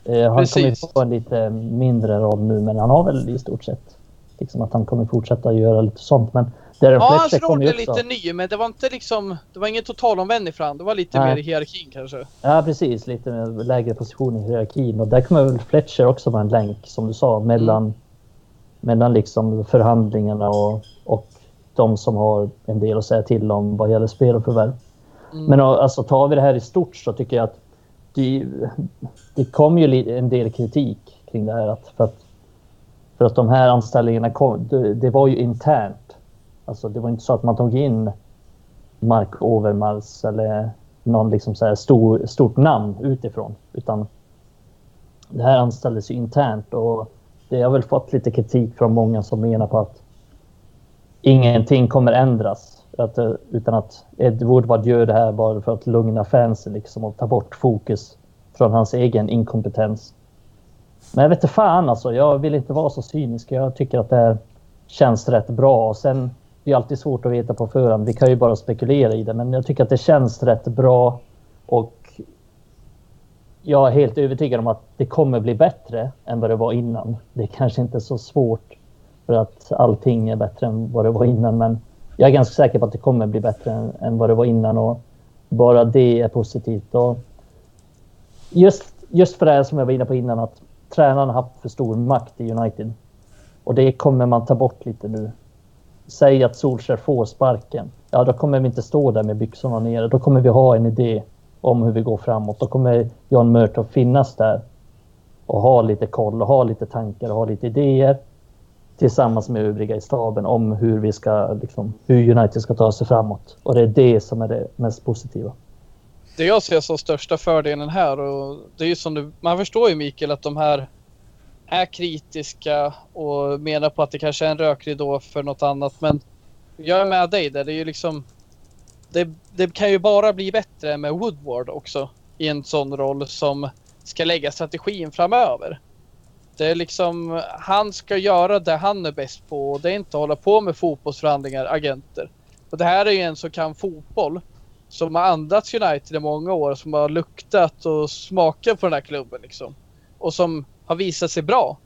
Speaker 3: Eh, han Precis. kommer få en lite mindre roll nu, men han har väl i stort sett liksom att han kommer fortsätta göra lite sånt. Men
Speaker 2: Darren ja, hans roll är lite ny, men det var inte liksom, det var ingen totalomvändning för honom. Det var lite Nej. mer i hierarkin kanske.
Speaker 3: Ja, precis. Lite lägre position i hierarkin. Och där kommer väl Fletcher också vara en länk, som du sa, mellan, mm. mellan liksom förhandlingarna och, och de som har en del att säga till om vad gäller spel och förvärv. Mm. Men alltså, tar vi det här i stort så tycker jag att det, det kom ju en del kritik kring det här. Att för, att, för att de här anställningarna kom, det, det, var ju internt. Alltså det var inte så att man tog in Mark Overmars eller någon liksom så här stor, stort namn utifrån. Utan det här anställdes ju internt och det har väl fått lite kritik från många som menar på att ingenting kommer ändras att, utan att Ed Woodward gör det här bara för att lugna fansen liksom och ta bort fokus från hans egen inkompetens. Men jag vet inte fan alltså. Jag vill inte vara så cynisk. Jag tycker att det här känns rätt bra. Och sen det är alltid svårt att veta på förhand. Vi kan ju bara spekulera i det. Men jag tycker att det känns rätt bra. Och jag är helt övertygad om att det kommer bli bättre än vad det var innan. Det är kanske inte så svårt för att allting är bättre än vad det var innan. Men jag är ganska säker på att det kommer bli bättre än, än vad det var innan och bara det är positivt. Och just, just för det här som jag var inne på innan att tränaren har haft för stor makt i United. Och det kommer man ta bort lite nu. Säg att Solskjaer får sparken. Ja, då kommer vi inte stå där med byxorna nere. Då kommer vi ha en idé om hur vi går framåt. Då kommer John Murtough finnas där och ha lite koll och ha lite tankar och ha lite idéer. tillsammans med övriga i staben om hur vi ska, liksom, hur United ska ta sig framåt. Och det är det som är det mest positiva.
Speaker 2: Det jag ser som största fördelen här och det är ju som du, man förstår ju Mikael att de här är kritiska och menar på att det kanske är en rökridå för något annat men jag är med dig där. Det är ju liksom det, det kan ju bara bli bättre med Woodward också i en sån roll som ska lägga strategin framöver. Det är liksom, han ska göra det han är bäst på och det är inte att hålla på med fotbollsförhandlingar, agenter. Och det här är ju en som kan fotboll. Som har andats United i många år, som har luktat och smakat på den här klubben liksom. Och som har visat sig bra.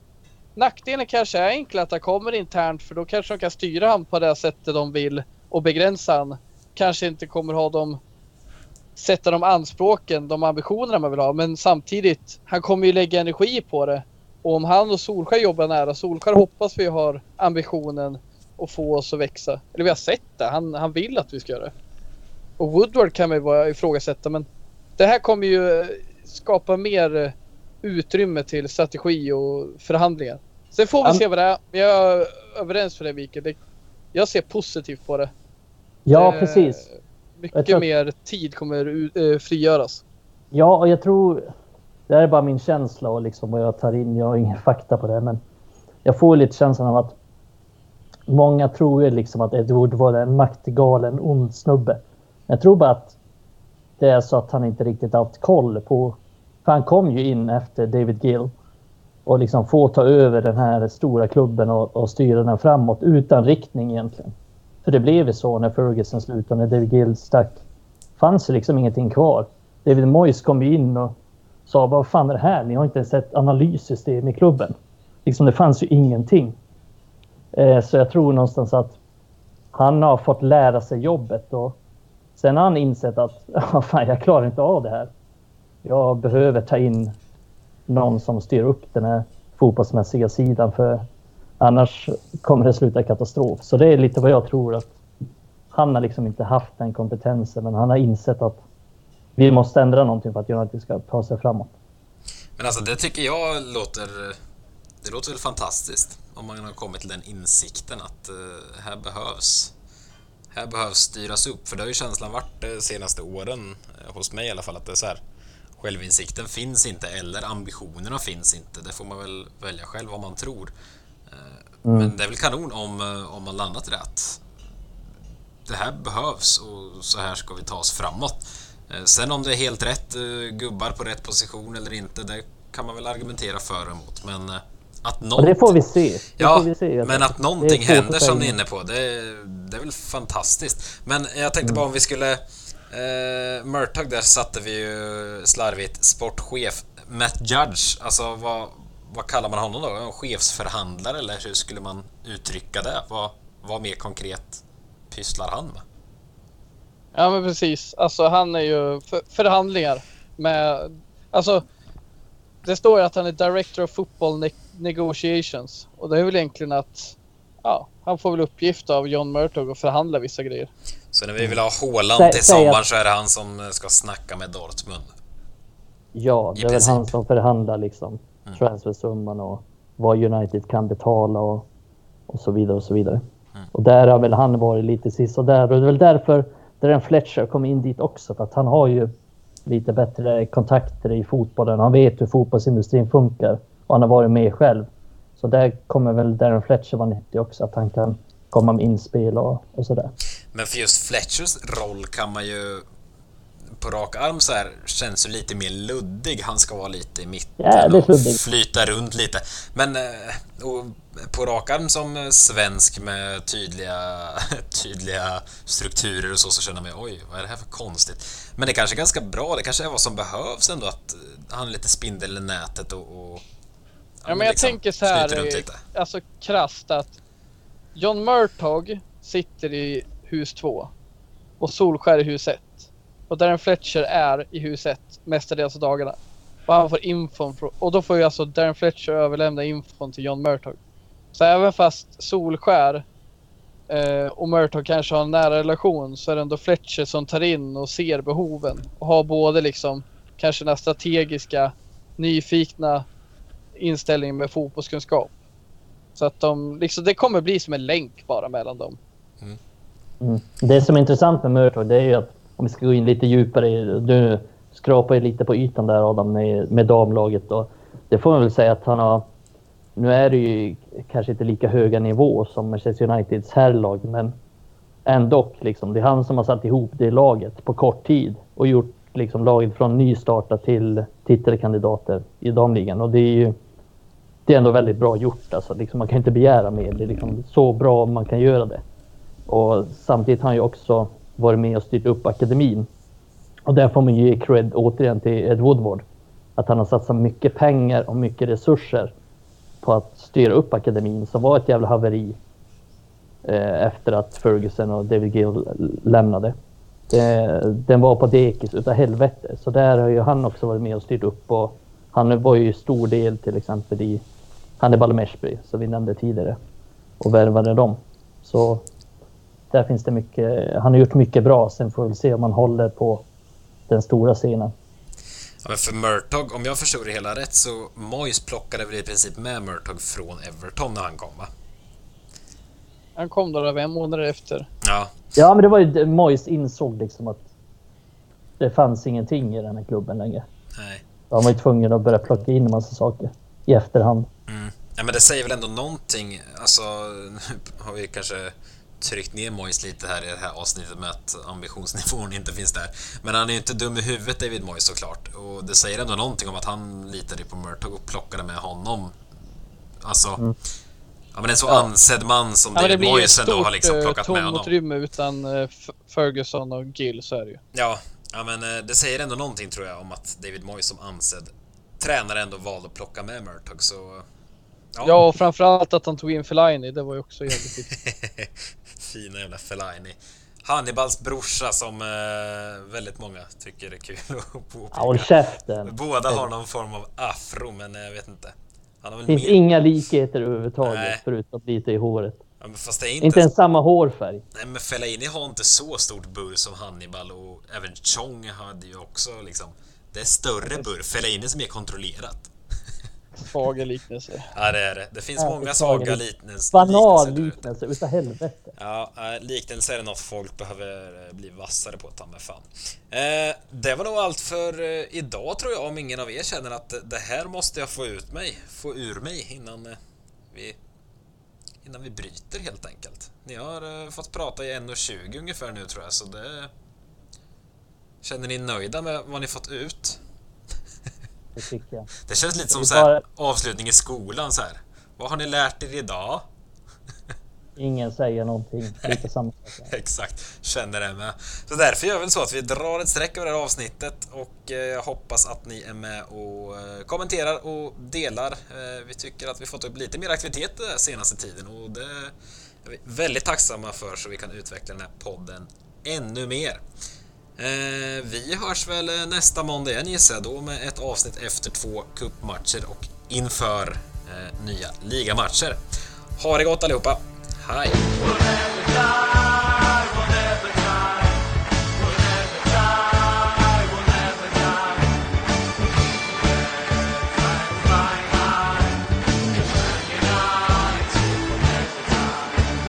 Speaker 2: Nackdelen kanske är enkla att han kommer internt för då kanske de kan styra han på det sättet de vill och begränsa han. Kanske inte kommer ha de sätta de anspråken, de ambitionerna man vill ha. Men samtidigt, han kommer ju lägga energi på det. Och om han och Solskär jobbar nära, Solskär hoppas vi har ambitionen att få oss att växa. Eller vi har sett det, han, han vill att vi ska göra det. Och Woodward kan man ju bara ifrågasätta men det här kommer ju skapa mer utrymme till strategi och förhandlingar. Sen får vi se vad det är. Men jag är överens med dig Mikael. Jag ser positivt på det.
Speaker 3: Ja, eh, precis.
Speaker 2: Mycket tror... mer tid kommer uh, frigöras.
Speaker 3: Ja, och jag tror... Det här är bara min känsla och liksom vad jag tar in. Jag har ingen fakta på det, men jag får lite känslan av att många tror ju liksom att Edward var en maktgalen, ond snubbe. Jag tror bara att det är så att han inte riktigt haft koll på... För han kom ju in efter David Gill och liksom få ta över den här stora klubben och, och styra den framåt utan riktning egentligen. För det blev ju så när Ferguson slutade, när David Gill stack. fanns det liksom ingenting kvar. David Moyes kom in och sa vad fan är det här? Ni har inte ens ett analyssystem i klubben. Liksom det fanns ju ingenting. Eh, så jag tror någonstans att han har fått lära sig jobbet och sen har han insett att fan, jag klarar inte av det här. Jag behöver ta in någon som styr upp den här fotbollsmässiga sidan för annars kommer det sluta katastrof. Så det är lite vad jag tror att han har liksom inte haft den kompetensen men han har insett att vi måste ändra någonting för att United ska ta sig framåt.
Speaker 1: Men alltså det tycker jag låter... Det låter väl fantastiskt om man har kommit till den insikten att uh, här behövs här behövs styras upp, för det har ju känslan varit de senaste åren, eh, hos mig i alla fall, att det är så här självinsikten finns inte eller ambitionerna finns inte. Det får man väl välja själv vad man tror. Uh, mm. Men det är väl kanon om, om man landat rätt. Det här behövs och så här ska vi ta oss framåt. Sen om det är helt rätt gubbar på rätt position eller inte, det kan man väl argumentera för och emot. Men att
Speaker 3: något... det får vi se. Det
Speaker 1: ja,
Speaker 3: vi
Speaker 1: se. men att någonting händer som ni är inne på, det det är väl fantastiskt. Men jag tänkte bara om vi skulle... Eh, Murtag där satte vi ju slarvigt sportchef. Matt Judge, alltså vad, vad kallar man honom då? En chefsförhandlare eller hur skulle man uttrycka det? Vad, vad mer konkret pysslar han med?
Speaker 2: Ja men precis, alltså han är ju för, förhandlingar med... Alltså det står ju att han är Director of Football ne Negotiations. Och det är väl egentligen att ja, han får väl uppgift av John Murtog att förhandla vissa grejer.
Speaker 1: Så när vi vill ha Håland till sommaren så är det han som ska snacka med Dortmund?
Speaker 3: Ja, det är väl han som förhandlar liksom mm. transfersumman och vad United kan betala och, och så vidare och så vidare. Mm. Och där har väl han varit lite sist och där och det är väl därför Darren Fletcher kom in dit också för att han har ju lite bättre kontakter i fotbollen. Han vet hur fotbollsindustrin funkar och han har varit med själv. Så där kommer väl Darren Fletcher vara nyttig också, att han kan komma med inspel och, och sådär.
Speaker 1: Men för just Fletchers roll kan man ju på rak arm så här känns ju lite mer luddig. Han ska vara lite i mitten
Speaker 3: ja, och
Speaker 1: flyta runt lite. Men eh, på rak arm som svensk med tydliga, tydliga strukturer och så, så känner man oj, vad är det här för konstigt? Men det kanske är ganska bra. Det kanske är vad som behövs ändå, att han är lite spindel i nätet och... och
Speaker 2: ja, men jag liksom tänker så här, alltså krasst att John Murtog sitter i hus 2 och Solskär i hus 1. Och Darren Fletcher är i hus 1 mestadels av dagarna. Och han får infon från, och då får ju alltså Darren Fletcher överlämna infon till John Murtog. Så även fast Solskär eh, och Murtog kanske har en nära relation så är det ändå Fletcher som tar in och ser behoven. Och har både liksom kanske den strategiska, nyfikna inställning med fotbollskunskap. Så att de, liksom, det kommer bli som en länk bara mellan dem.
Speaker 3: Mm. Mm. Det som är intressant med Murtog det är ju att om vi ska gå in lite djupare. Du skrapar ju lite på ytan där Adam med, med damlaget. Och det får man väl säga att han har... Nu är det ju kanske inte lika höga nivå som Manchester Uniteds herrlag men ändå liksom. Det är han som har satt ihop det laget på kort tid och gjort liksom laget från nystarta till titelkandidater i damligan. Och det är ju det är ändå väldigt bra gjort. Alltså, liksom, man kan inte begära mer. Det är liksom så bra man kan göra det. Och samtidigt har han ju också varit med och styrt upp akademin. Och där får man ju ge cred återigen till Ed Woodward. Att han har satsat mycket pengar och mycket resurser på att styra upp akademin som var ett jävla haveri eh, efter att Ferguson och David Gill lämnade. Eh, den var på dekis utav helvete. Så där har ju han också varit med och styrt upp och han var ju stor del till exempel i Hannibal Meshby som vi nämnde tidigare och värvade dem. Så där finns det mycket. Han har gjort mycket bra. Sen får vi se om han håller på den stora scenen.
Speaker 1: Ja, men för Murtog, om jag förstod det hela rätt så Moyes plockade väl i princip med Murtog från Everton när han kom va?
Speaker 2: Han kom då fem månader efter.
Speaker 1: Ja.
Speaker 3: Ja, men det var ju Moyes insåg liksom att det fanns ingenting i den här klubben längre.
Speaker 1: Nej.
Speaker 3: Då var man ju tvungen att börja plocka in en massa saker i efterhand.
Speaker 1: Mm. Ja, men det säger väl ändå någonting. Alltså, nu har vi kanske tryckt ner Moyes lite här i det här avsnittet med att ambitionsnivån inte finns där. Men han är ju inte dum i huvudet, David Moyes såklart. Och det säger ändå någonting om att han litade på Murtog och plockade med honom. Alltså, mm. ja men en så ja. ansedd man som ja, David Moyes ändå har liksom plockat med honom. Det
Speaker 2: blir utrymme utan uh, Ferguson och Gill, så är det ju.
Speaker 1: Ja, ja men uh, det säger ändå någonting tror jag om att David Moyes som ansedd tränare ändå valde att plocka med Murtog, så...
Speaker 2: Ja. ja, och framförallt att han tog in Fellaini, det var ju också jävligt
Speaker 1: fint. Fina jävla Fellaini. Hannibals brorsa som eh, väldigt många tycker är kul att
Speaker 3: påpeka. Håll käften!
Speaker 1: Båda har någon form av afro, men jag vet inte.
Speaker 3: det finns mer... inga likheter överhuvudtaget, Nej. förutom lite i håret.
Speaker 1: Ja, inte...
Speaker 3: inte ens samma hårfärg.
Speaker 1: Nej, men Fellaini har inte så stort burr som Hannibal och även Chong hade ju också liksom... Det är större burr. Fellaini är mer kontrollerat.
Speaker 2: Svaga liknelser.
Speaker 1: Ja, det är det. Det finns ja, många svaga liknelser.
Speaker 3: Banal liknelse utav helvete.
Speaker 1: Ja, liknelser är något folk behöver eh, bli vassare på, ta med fan. Eh, det var nog allt för eh, idag tror jag, om ingen av er känner att det här måste jag få ut mig, få ur mig innan vi innan vi bryter helt enkelt. Ni har fått prata i 1.20 ungefär nu tror jag, så det... Känner ni nöjda med vad ni fått ut?
Speaker 3: Det tycker jag.
Speaker 1: Det känns lite som så här, avslutning i skolan så här. Vad har ni lärt er idag?
Speaker 3: Ingen säger någonting. Lite samma
Speaker 1: Exakt, känner det med. Så därför gör vi så att vi drar ett streck över det här avsnittet och eh, jag hoppas att ni är med och eh, kommenterar och delar. Eh, vi tycker att vi fått upp lite mer aktivitet den senaste tiden och det är vi väldigt tacksamma för så vi kan utveckla den här podden ännu mer. Eh, vi hörs väl eh, nästa måndag igen gissar jag då med ett avsnitt efter två kuppmatcher och inför eh, nya ligamatcher. Ha det gott allihopa! Hej!